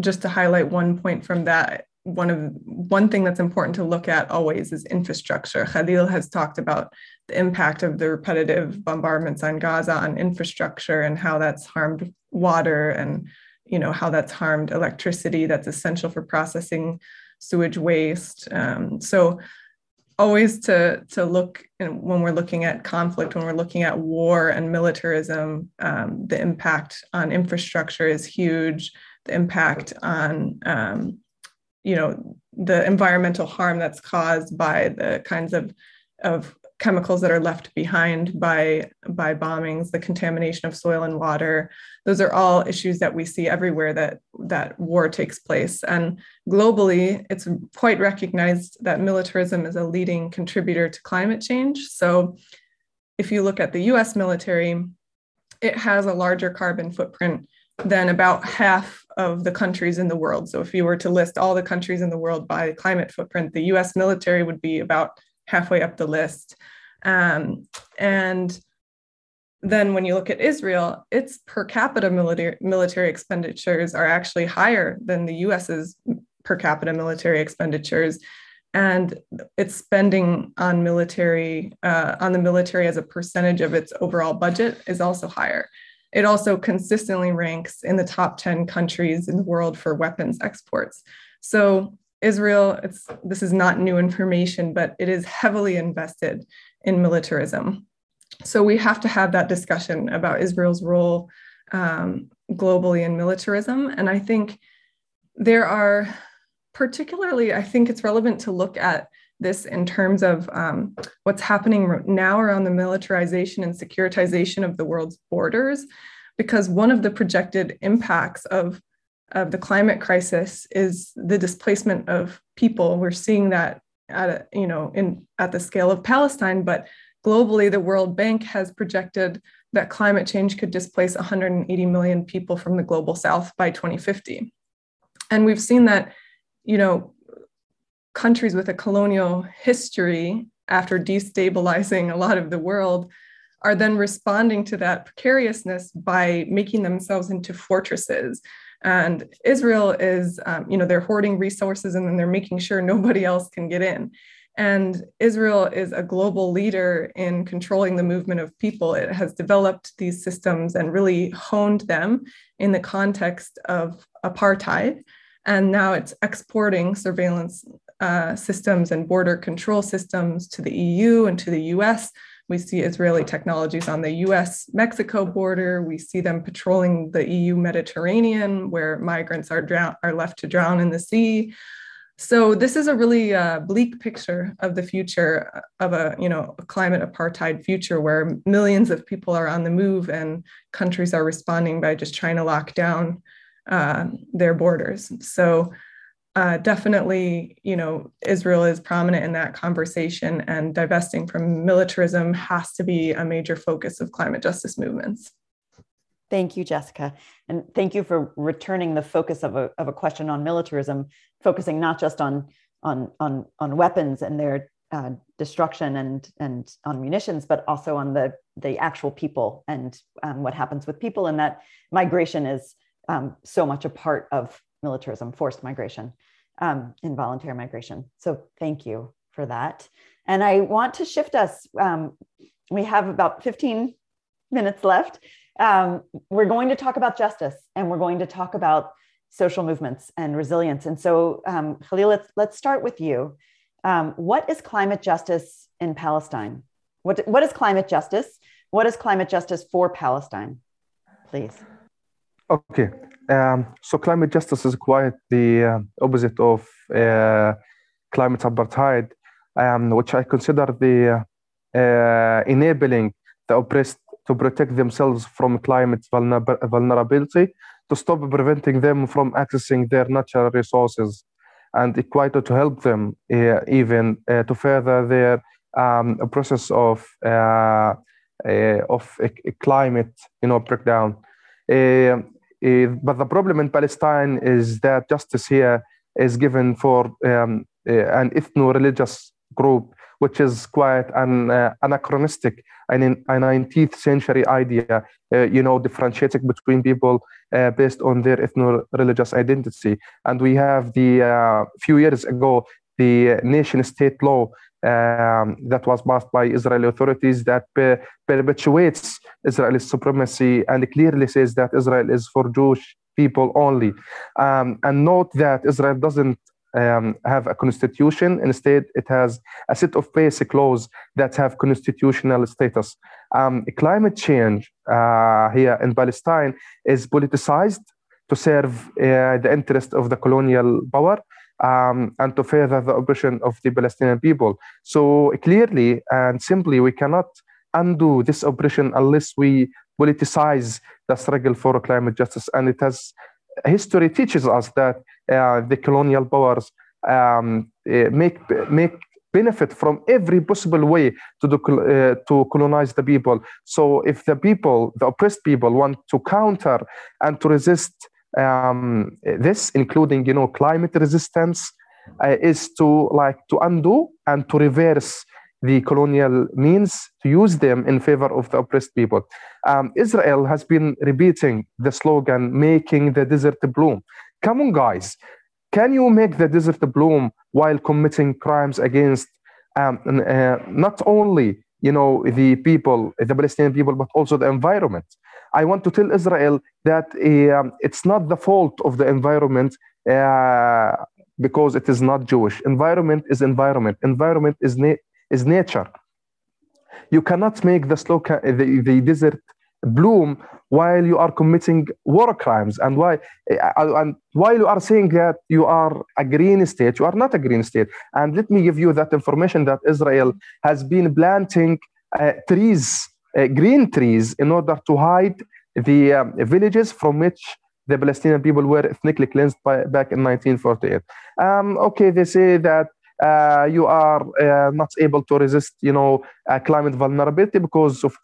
just to highlight one point from that one of one thing that's important to look at always is infrastructure. Khalil has talked about the impact of the repetitive bombardments on Gaza on infrastructure and how that's harmed water and you know how that's harmed electricity that's essential for processing sewage waste. Um, so always to to look when we're looking at conflict, when we're looking at war and militarism, um, the impact on infrastructure is huge. The impact on um, you know the environmental harm that's caused by the kinds of of chemicals that are left behind by by bombings the contamination of soil and water. Those are all issues that we see everywhere that that war takes place. And globally it's quite recognized that militarism is a leading contributor to climate change. So if you look at the US military it has a larger carbon footprint than about half of the countries in the world. So if you were to list all the countries in the world by climate footprint, the US military would be about halfway up the list. Um, and then when you look at Israel, its per capita military, military expenditures are actually higher than the US's per capita military expenditures. and its spending on military uh, on the military as a percentage of its overall budget is also higher. It also consistently ranks in the top 10 countries in the world for weapons exports. So Israel, it's this is not new information, but it is heavily invested in militarism. So we have to have that discussion about Israel's role um, globally in militarism. And I think there are particularly, I think it's relevant to look at this in terms of um, what's happening now around the militarization and securitization of the world's borders, because one of the projected impacts of, of the climate crisis is the displacement of people. We're seeing that at a, you know in at the scale of Palestine, but globally, the World Bank has projected that climate change could displace 180 million people from the global south by 2050. And we've seen that, you know, countries with a colonial history after destabilizing a lot of the world are then responding to that precariousness by making themselves into fortresses and israel is um, you know they're hoarding resources and then they're making sure nobody else can get in and Israel is a global leader in controlling the movement of people. It has developed these systems and really honed them in the context of apartheid. And now it's exporting surveillance uh, systems and border control systems to the EU and to the US. We see Israeli technologies on the US Mexico border. We see them patrolling the EU Mediterranean, where migrants are, drown- are left to drown in the sea. So this is a really uh, bleak picture of the future of a you know a climate apartheid future where millions of people are on the move and countries are responding by just trying to lock down uh, their borders. So uh, definitely, you know, Israel is prominent in that conversation, and divesting from militarism has to be a major focus of climate justice movements. Thank you, Jessica. And thank you for returning the focus of a, of a question on militarism, focusing not just on, on, on, on weapons and their uh, destruction and, and on munitions, but also on the, the actual people and um, what happens with people. And that migration is um, so much a part of militarism, forced migration, um, involuntary migration. So thank you for that. And I want to shift us. Um, we have about 15 minutes left um, we're going to talk about justice and we're going to talk about social movements and resilience. And so, um, Khalil, let's, let's start with you. Um, what is climate justice in Palestine? What, what is climate justice? What is climate justice for Palestine? Please. Okay. Um, so, climate justice is quite the uh, opposite of uh, climate apartheid, um, which I consider the uh, enabling the oppressed to protect themselves from climate vulnerability, to stop preventing them from accessing their natural resources, and equity to help them uh, even uh, to further their um, process of uh, uh of a, a climate, you know, breakdown. Uh, uh, but the problem in Palestine is that justice here is given for um, an ethno-religious group which is quite an uh, anachronistic and in a 19th century idea, uh, you know, differentiating between people uh, based on their ethno-religious identity. And we have the uh, few years ago the nation-state law um, that was passed by Israeli authorities that per- perpetuates Israeli supremacy and clearly says that Israel is for Jewish people only. Um, and note that Israel doesn't um, have a constitution. Instead, it has a set of basic laws that have constitutional status. Um, climate change uh, here in Palestine is politicized to serve uh, the interest of the colonial power um, and to further the oppression of the Palestinian people. So clearly and simply, we cannot undo this oppression unless we politicize the struggle for climate justice. And it has history teaches us that uh, the colonial powers um, uh, make make benefit from every possible way to do, uh, to colonize the people. So if the people, the oppressed people, want to counter and to resist um, this, including you know climate resistance, uh, is to like to undo and to reverse the colonial means to use them in favor of the oppressed people. Um, Israel has been repeating the slogan, making the desert bloom. Come on, guys. can you make the desert bloom while committing crimes against um, uh, not only you know the people, the Palestinian people, but also the environment? I want to tell Israel that uh, it's not the fault of the environment uh, because it is not Jewish. Environment is environment. Environment is na- is nature. You cannot make the slow ca- the, the desert bloom while you are committing war crimes and why uh, and while you are saying that you are a green state you are not a green state and let me give you that information that israel has been planting uh, trees uh, green trees in order to hide the um, villages from which the palestinian people were ethnically cleansed by, back in 1948 um, okay they say that uh, you are uh, not able to resist you know climate vulnerability because of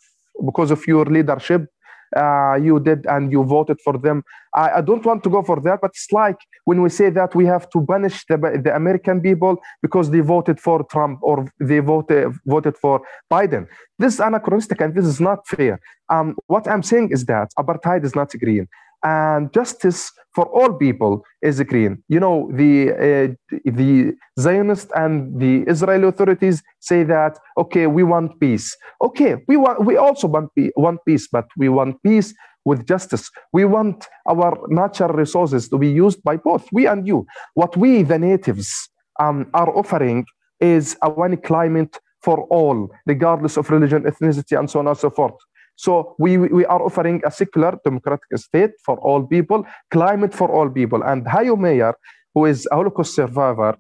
because of your leadership uh, you did and you voted for them. I, I, don't want to go for that, but it's like when we say that we have to punish the, the American people because they voted for Trump or they voted voted for Biden. This is anachronistic and this is not fair. Um, what I'm saying is that apartheid is not green and justice for all people is green. You know, the uh, the Zionist and the Israeli authorities say that okay, we want peace. Okay, we want we also want, want peace, but we want peace with justice. We want our natural resources to be used by both we and you. What we, the natives, um, are offering is a one climate for all, regardless of religion, ethnicity, and so on and so forth. So we, we are offering a secular democratic state for all people, climate for all people. And Hajo Meyer, who is a Holocaust survivor,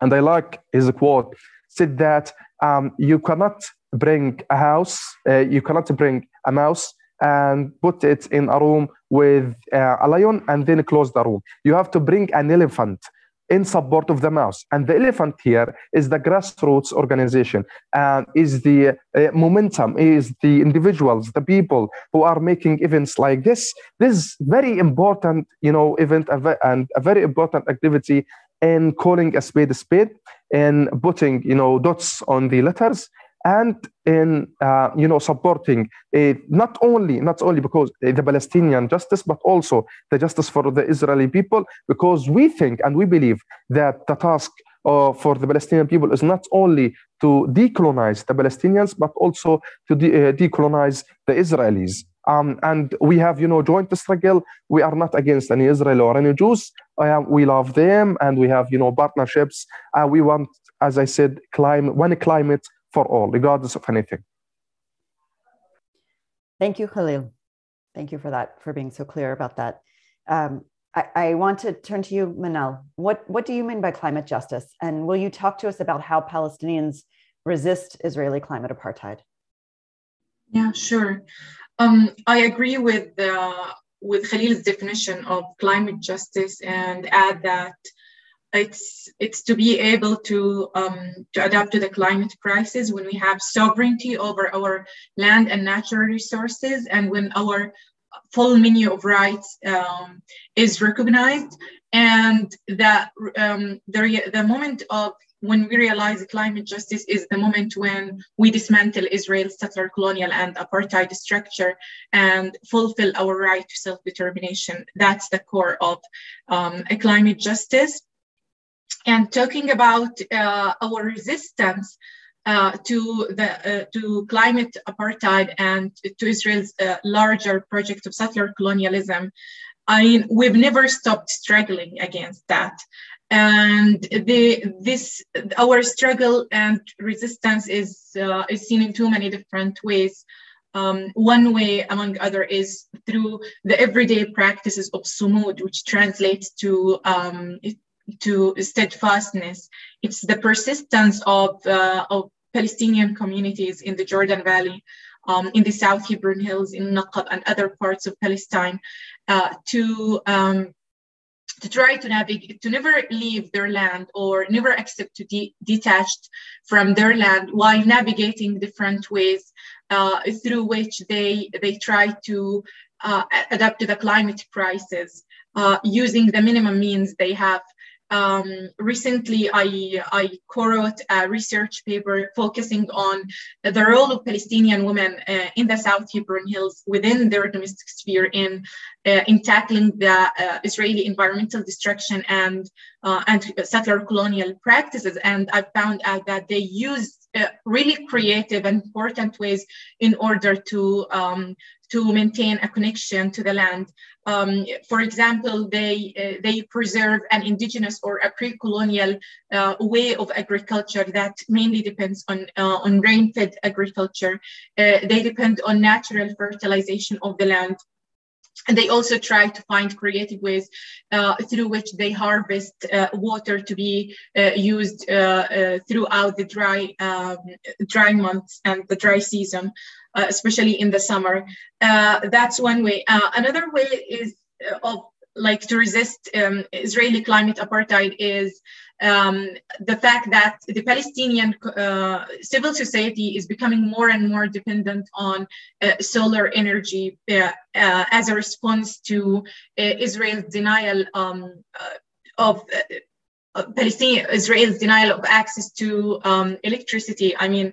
and I like his quote, said that um, you cannot bring a house, uh, you cannot bring a mouse and put it in a room with uh, a lion and then close the room. You have to bring an elephant in support of the mouse. And the elephant here is the grassroots organization, and is the uh, momentum, is the individuals, the people who are making events like this. This is very important, you know, event and a very important activity in calling a spade a spade and putting, you know, dots on the letters and in uh, you know supporting not only not only because the Palestinian justice but also the justice for the Israeli people because we think and we believe that the task uh, for the Palestinian people is not only to decolonize the Palestinians but also to de- uh, decolonize the Israelis. Um, and we have, you know, joint struggle. We are not against any Israel or any Jews. Uh, we love them, and we have, you know, partnerships. Uh, we want, as I said, climate, one climate for all, regardless of anything. Thank you, Khalil. Thank you for that, for being so clear about that. Um, I, I, want to turn to you, Manal. What, what do you mean by climate justice? And will you talk to us about how Palestinians resist Israeli climate apartheid? Yeah, sure. Um, I agree with uh, with Khalil's definition of climate justice and add that it's it's to be able to um, to adapt to the climate crisis when we have sovereignty over our land and natural resources and when our full menu of rights um, is recognized and that um, the, the moment of when we realize climate justice is the moment when we dismantle Israel's settler colonial and apartheid structure and fulfill our right to self-determination. That's the core of um, a climate justice and talking about uh, our resistance uh, to the uh, to climate apartheid and to Israel's uh, larger project of settler colonialism. I mean, we've never stopped struggling against that, and the this our struggle and resistance is uh, is seen in too many different ways. Um, one way, among other, is through the everyday practices of sumud, which translates to um, to steadfastness. It's the persistence of, uh, of Palestinian communities in the Jordan Valley, um, in the South Hebron Hills, in Naqab and other parts of Palestine, uh, to um, to try to navigate, to never leave their land or never accept to be detached from their land while navigating different ways uh, through which they they try to uh, adapt to the climate crisis uh, using the minimum means they have um, recently I, I co-wrote a research paper focusing on the role of Palestinian women uh, in the South Hebron Hills within their domestic sphere in, uh, in tackling the uh, Israeli environmental destruction and, uh, and settler colonial practices. And I found out that they use uh, really creative and important ways in order to um, to maintain a connection to the land. Um, for example, they uh, they preserve an indigenous or a pre-colonial uh, way of agriculture that mainly depends on uh, on rain-fed agriculture. Uh, they depend on natural fertilization of the land and they also try to find creative ways uh, through which they harvest uh, water to be used throughout the dry um, dry months and the dry season, uh, especially in the summer. that's one way. another way is of like to resist um, Israeli climate apartheid is um, the fact that the Palestinian uh, civil society is becoming more and more dependent on uh, solar energy uh, uh as a response to uh, Israel's denial um, uh, of Palestinian Israel's denial of access to um, electricity. I mean,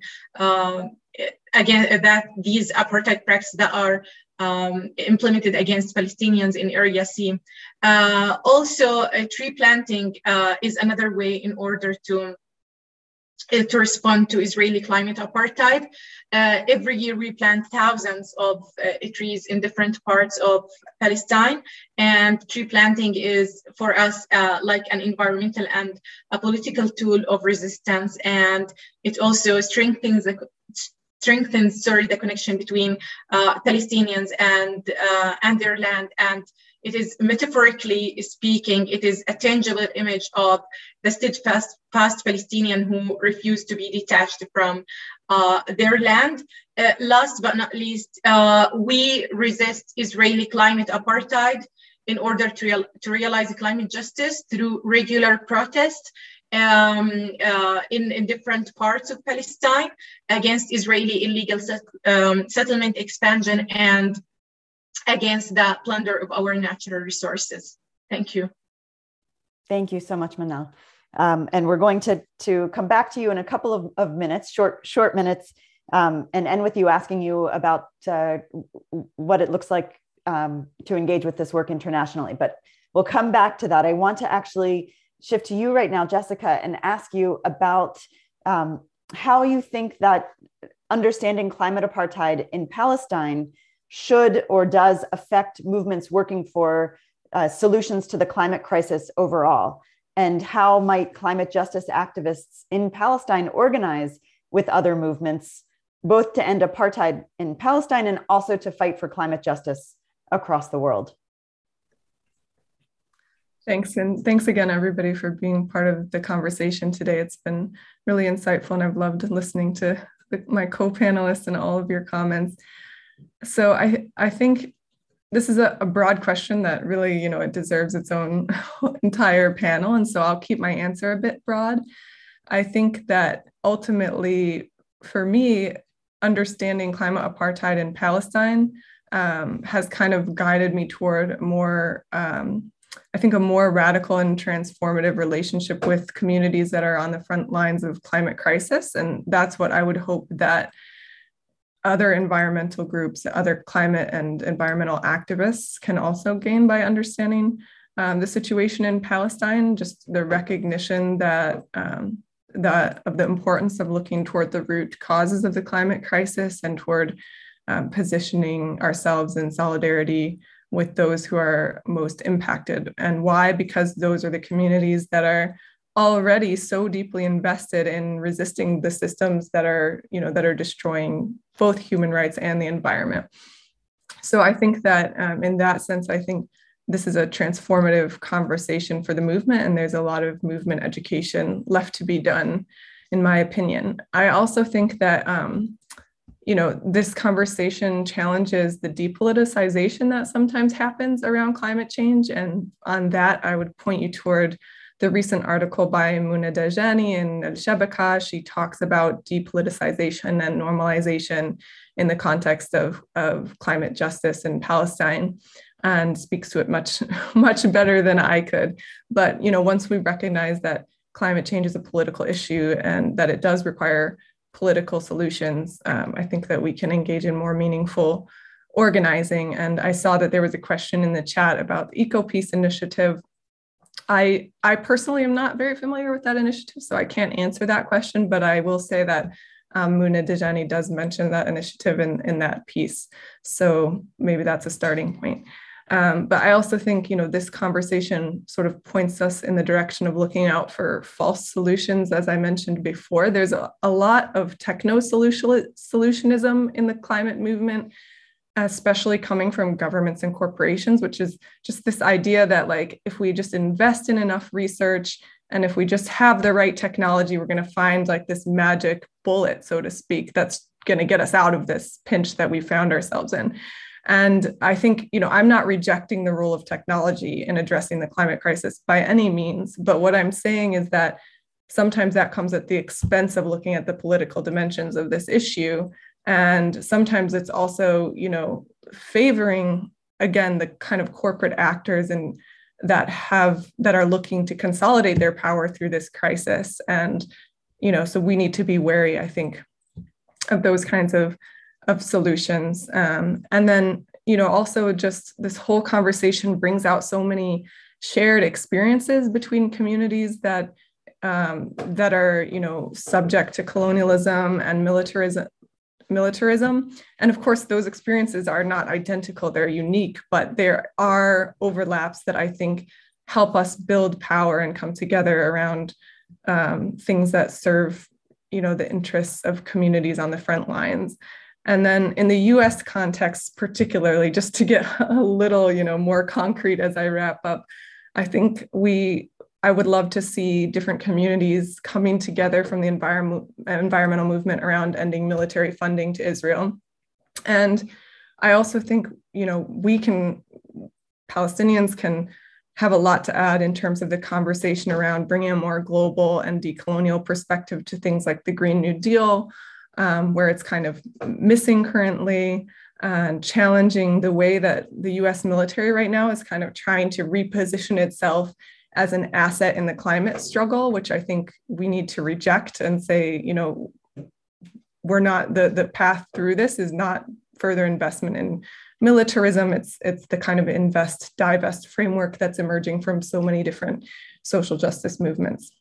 again, that these apartheid practices that are um, implemented against Palestinians in Area C. Uh, also, uh, tree planting uh, is another way in order to uh, to respond to Israeli climate apartheid. Uh, every year we plant thousands of uh, trees in different parts of Palestine and tree planting is for us like an environmental and a political tool of resistance and it also strengthens the strengthens sorry the connection between uh, Palestinians and uh, and their land and it is metaphorically speaking it is a tangible image of the steadfast past Palestinian who refuse to be detached from uh, their land. Uh, last but not least, uh, we resist Israeli climate apartheid in order to, real, to realize climate justice through regular protest um, uh, in, in different parts of Palestine against Israeli illegal set, um, settlement expansion and against the plunder of our natural resources. Thank you. Thank you so much, Manal. Um, and we're going to, to come back to you in a couple of, of minutes, short, short minutes, um, and end with you asking you about uh, what it looks like um, to engage with this work internationally. But we'll come back to that. I want to actually shift to you right now, Jessica, and ask you about um, how you think that understanding climate apartheid in Palestine should or does affect movements working for uh, solutions to the climate crisis overall, and how might climate justice activists in Palestine organize with other movements, both to end apartheid in Palestine and also to fight for climate justice across the world? Thanks. And thanks again, everybody, for being part of the conversation today. It's been really insightful, and I've loved listening to my co panelists and all of your comments. So I, I think this is a, a, broad question that really, you know, it deserves its own <laughs> entire panel. And so I'll keep my answer a bit broad. I think that ultimately, for me, understanding climate apartheid in Palestine um, has kind of guided me toward more um, I think, a more radical and transformative relationship with communities that are on the front lines of climate crisis. And that's what I would hope that other environmental groups, other climate and environmental activists can also gain by understanding um, the situation in Palestine, just the recognition that um, that of the importance of looking toward the root causes of the climate crisis and toward um, positioning ourselves in solidarity with those who are most impacted. And why? Because those are the communities that are already so deeply invested in resisting the systems that are, you know, that are destroying both human rights and the environment. So I think that um, in that sense, I think this is a transformative conversation for the movement, and there's a lot of movement education left to be done, in my opinion. I also think that um, you know, this conversation challenges the depoliticization that sometimes happens around climate change. And on that, I would point you toward the recent article by Muna Dajani in Al Shabaka. She talks about depoliticization and normalization in the context of, of climate justice in Palestine. and speaks to it much <laughs> much better than I could. But you know, once we recognize that climate change is a political issue and that it does require political solutions, um, I think that we can engage in more meaningful organizing. And I saw that there was a question in the chat about the Eco Peace initiative. I, I personally am not very familiar with that initiative, so I can't answer that question, but I will say that um, Muna Dajani does mention that initiative in, in that piece. So maybe that's a starting point. Um, but I also think, you know, this conversation sort of points us in the direction of looking out for false solutions. As I mentioned before, there's a, a lot of techno solutionism in the climate movement, especially coming from governments and corporations, which is just this idea that, like, if we just invest in enough research and if we just have the right technology, we're going to find like this magic bullet, so to speak, that's going to get us out of this pinch that we found ourselves in. And I think, you know, I'm not rejecting the role of technology in addressing the climate crisis by any means. But what I'm saying is that sometimes that comes at the expense of looking at the political dimensions of this issue. And sometimes it's also, you know, favoring, again, the kind of corporate actors and that have that are looking to consolidate their power through this crisis. And, you know, so we need to be wary, I think, of those kinds of of solutions. Um, and then, you know, also just this whole conversation brings out so many shared experiences between communities that um, that are, you know, subject to colonialism and militarism. Militarism. And of course, those experiences are not identical, they're unique, but there are overlaps that I think help us build power and come together around um, things that serve you know the interests of communities on the front lines and then in the US context, particularly, just to get <laughs> a little, you know, more concrete as I wrap up, I think we I would love to see different communities coming together from the environment, environmental movement around ending military funding to Israel. And I also think, you know, we can, Palestinians can have a lot to add in terms of the conversation around bringing a more global and decolonial perspective to things like the Green New Deal, um, where it's kind of missing currently and challenging the way that the US military right now is kind of trying to reposition itself as an asset in the climate struggle, which I think we need to reject and say, you know, we're not the, the path through this is not further investment in militarism. It's it's the kind of invest divest framework that's emerging from so many different social justice movements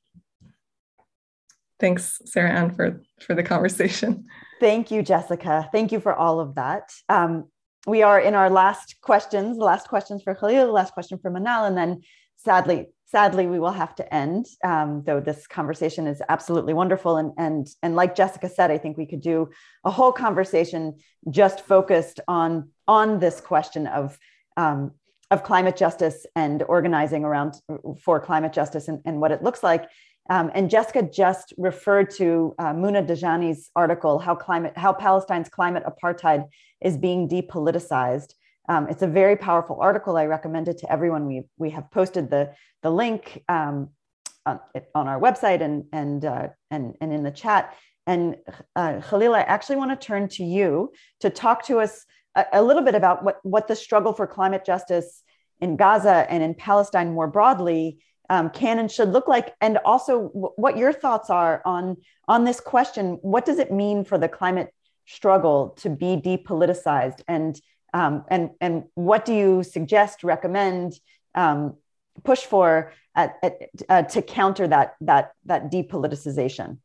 thanks, Sarah Ann, for, for the conversation. <laughs> Thank you, Jessica. Thank you for all of that. Um, we are in our last questions, the last questions for Khalil, the last question for Manal, and then sadly, sadly, we will have to end. Um, though this conversation is absolutely wonderful, and and and like Jessica said, I think we could do a whole conversation just focused on on this question of um, of climate justice and organizing around for climate justice and, and what it looks like. Um, and Jessica just referred to uh, Muna Dajani's article, how climate, how Palestine's climate apartheid is being depoliticized. Um, it's a very powerful article. I recommend it to everyone. We we have posted the the link um, on, on, our website and and uh, and and in the chat. And uh, Khalil, I actually want to turn to you to talk to us a, a little bit about what what the struggle for climate justice in Gaza and in Palestine more broadly um, can and should look like, and also w- what your thoughts are on on this question. What does it mean for the climate struggle to be depoliticized, and um, and and what do you suggest, recommend, um, push for at, at, uh, to counter that that that depoliticization?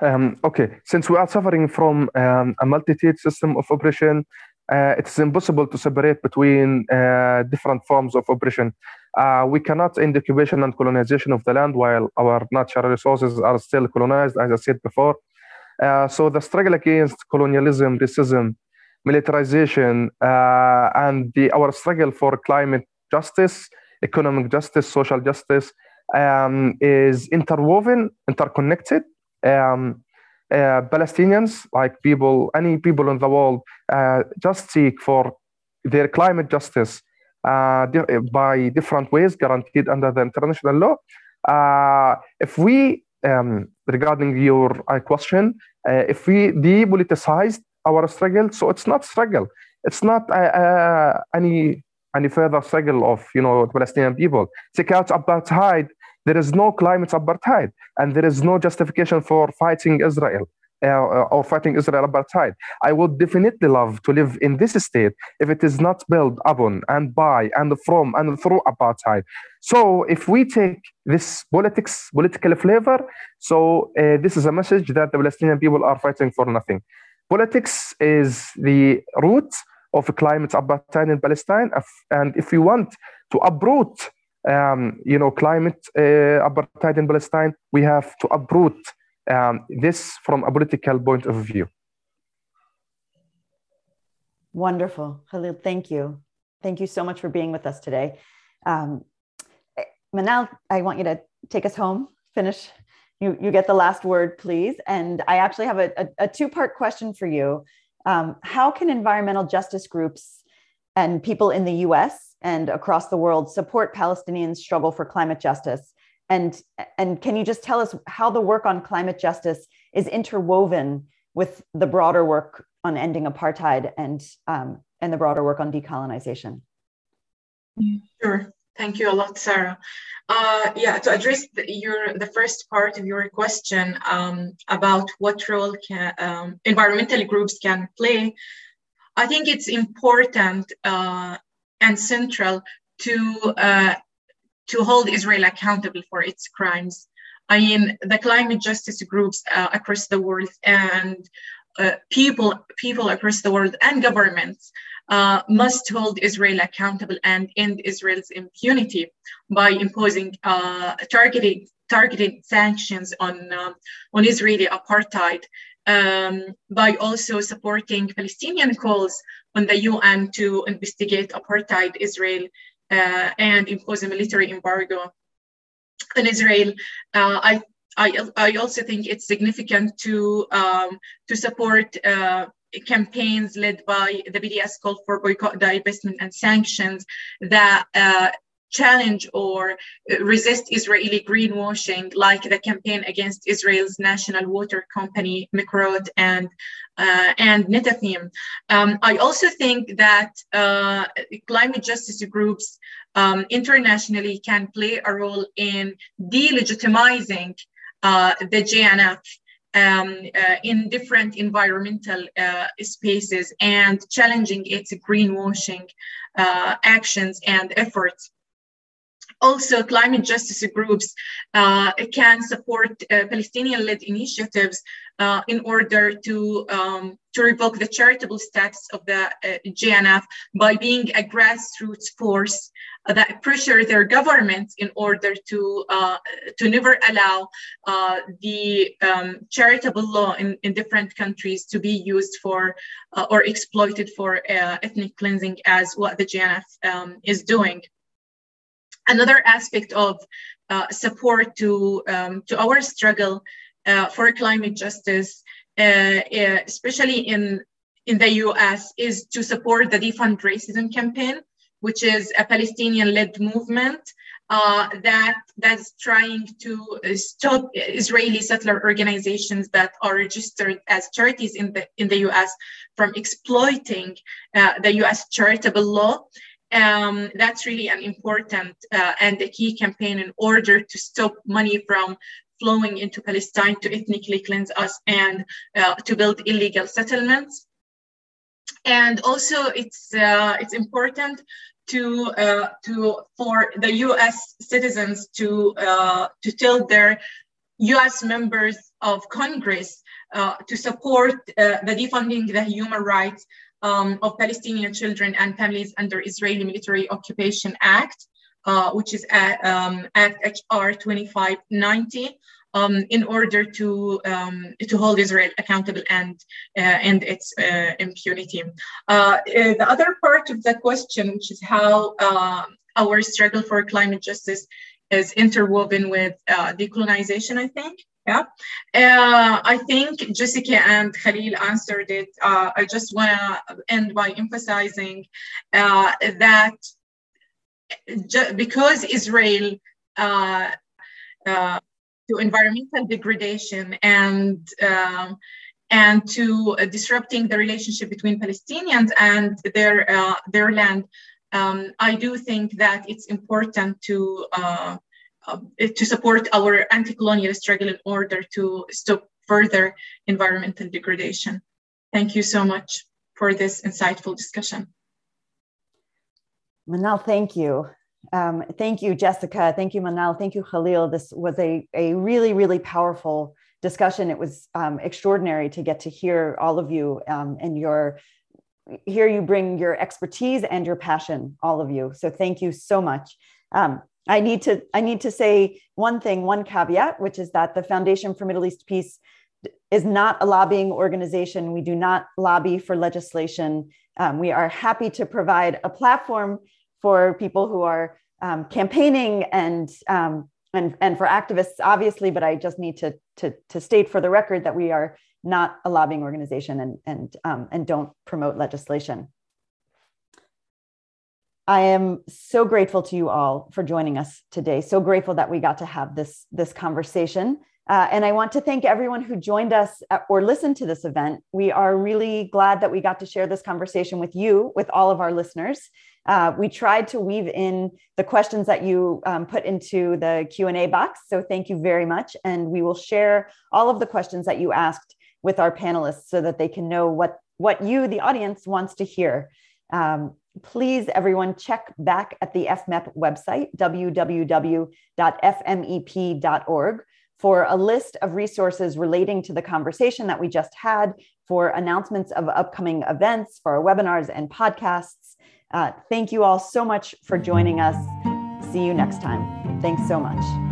Um, okay, since we are suffering from um, a multi-tiered system of oppression, uh, it's impossible to separate between uh, different forms of oppression. Uh, we cannot end the occupation and colonization of the land while our natural resources are still colonized, as I said before. Uh, so the struggle against colonialism, racism, militarization, uh, and the, our struggle for climate justice, economic justice, social justice um, is interwoven, interconnected. Um, uh, Palestinians, like people, any people in the world, uh, just seek for their climate justice uh, di- by different ways guaranteed under the international law. Uh, if we, um, regarding your uh, question, uh, if we depoliticize our struggle, so it's not struggle, it's not any any further struggle of you know Palestinian people. Take out apartheid. There is no climate apartheid, and there is no justification for fighting Israel. Uh, or fighting Israel apartheid. I would definitely love to live in this state if it is not built upon and by and from and through apartheid. So if we take this politics, political flavor, so uh, this is a message that the Palestinian people are fighting for nothing. Politics is the root of climate apartheid in Palestine, and if we want to uproot, um, you know, climate uh, apartheid in Palestine, we have to uproot um, this from a political point of view. Wonderful. Khalil, thank you. Thank you so much for being with us today. Um, Manal, I want you to take us home, finish. You, you get the last word, please. And I actually have a, a, a two part question for you. Um, how can environmental justice groups and people in the US and across the world support Palestinians' struggle for climate justice? and and can you just tell us how the work on climate justice is interwoven with the broader work on ending apartheid and um, and the broader work on decolonization? Sure. Thank you a lot sarah. Uh, yeah to address the, your the first part of your question um, about what role can um, environmental groups can play i think it's important uh, and central to uh, to hold Israel accountable for its crimes. I mean, the climate justice groups uh, across the world and uh, people, people across the world and governments uh, must hold Israel accountable and end Israel's impunity by imposing uh, targeted, targeted sanctions on, um, on Israeli apartheid, um, by also supporting Palestinian calls on the UN to investigate apartheid Israel uh, and impose a military embargo on Israel. Uh, I, I, I also think it's significant to, um, to support uh, campaigns led by the BDS call for boycott, divestment, and sanctions that uh, challenge or resist Israeli greenwashing, like the campaign against Israel's national water company, Mekorot, and uh, and Netafim. Um, I also think that uh, climate justice groups um, internationally can play a role in delegitimizing uh, the JNF um, uh, in different environmental uh, spaces and challenging its greenwashing uh, actions and efforts also climate justice groups uh, can support uh, Palestinian-led initiatives uh, in order to, um, to revoke the charitable status of the uh, JNF by being a grassroots force that pressure their governments in order to, uh, to never allow uh, the um, charitable law in, in different countries to be used for or exploited for ethnic cleansing as what the JNF um, is doing another aspect of uh, support to, um, to our struggle uh, for climate justice, uh, uh especially in, in the US, is to support the Defund Racism campaign, which is a Palestinian-led movement uh, that that's trying to stop Israeli settler organizations that are registered as charities in the in the U.S. from exploiting uh, the U.S. charitable law um, that's really an important uh, and a key campaign in order to stop money from flowing into Palestine to ethnically cleanse us and uh, to build illegal settlements. And also, it's uh, it's important to uh, to for the U.S. citizens to uh, to tell their U.S. members of Congress uh, to support the defunding the human rights um, of Palestinian children and families under Israeli Military Occupation Act, uh, which is at, um, Act HR 2590. Um, in order to um, to hold Israel accountable and uh, and its uh, impunity. Uh, uh, the other part of the question, which is how uh, our struggle for climate justice is interwoven with decolonization, I think. Yeah, uh, I think Jessica and Khalil answered it. Uh, I just want to end by emphasizing uh, that because Israel uh, uh, to environmental degradation and um, and to disrupting the relationship between Palestinians and their uh, their land um, I do think that it's important to to support our anti-colonial struggle in order to stop further environmental degradation. Thank you so much for this insightful discussion. Manal, thank you. Um, thank you, Jessica. Thank you, Manal. Thank you, Khalil. This was a, a really, really powerful discussion. It was um, extraordinary to get to hear all of you um, and your here you bring your expertise and your passion, all of you. So thank you so much. I need to I need to say one thing, one caveat, which is that the Foundation for Middle East Peace is not a lobbying organization. We do not lobby for legislation. Um, we are happy to provide a platform for people who are um, campaigning and um, and and for activists, obviously. But I just need to to to state for the record that we are not a lobbying organization and and um, and don't promote legislation. I am so grateful to you all for joining us today. So grateful that we got to have this this conversation. Uh, and I want to thank everyone who joined us at, or listened to this event. We are really glad that we got to share this conversation with you, with all of our listeners. Uh, we tried to weave in the questions that you um, put into the Q&A box. So thank you very much. And we will share all of the questions that you asked with our panelists so that they can know what, what you, the audience, wants to hear. Um, please, everyone, check back at the FMEP website, www.fmep.org for a list of resources relating to the conversation that we just had, for announcements of upcoming events, for our webinars and podcasts. Uh, thank you all so much for joining us. See you next time. Thanks so much.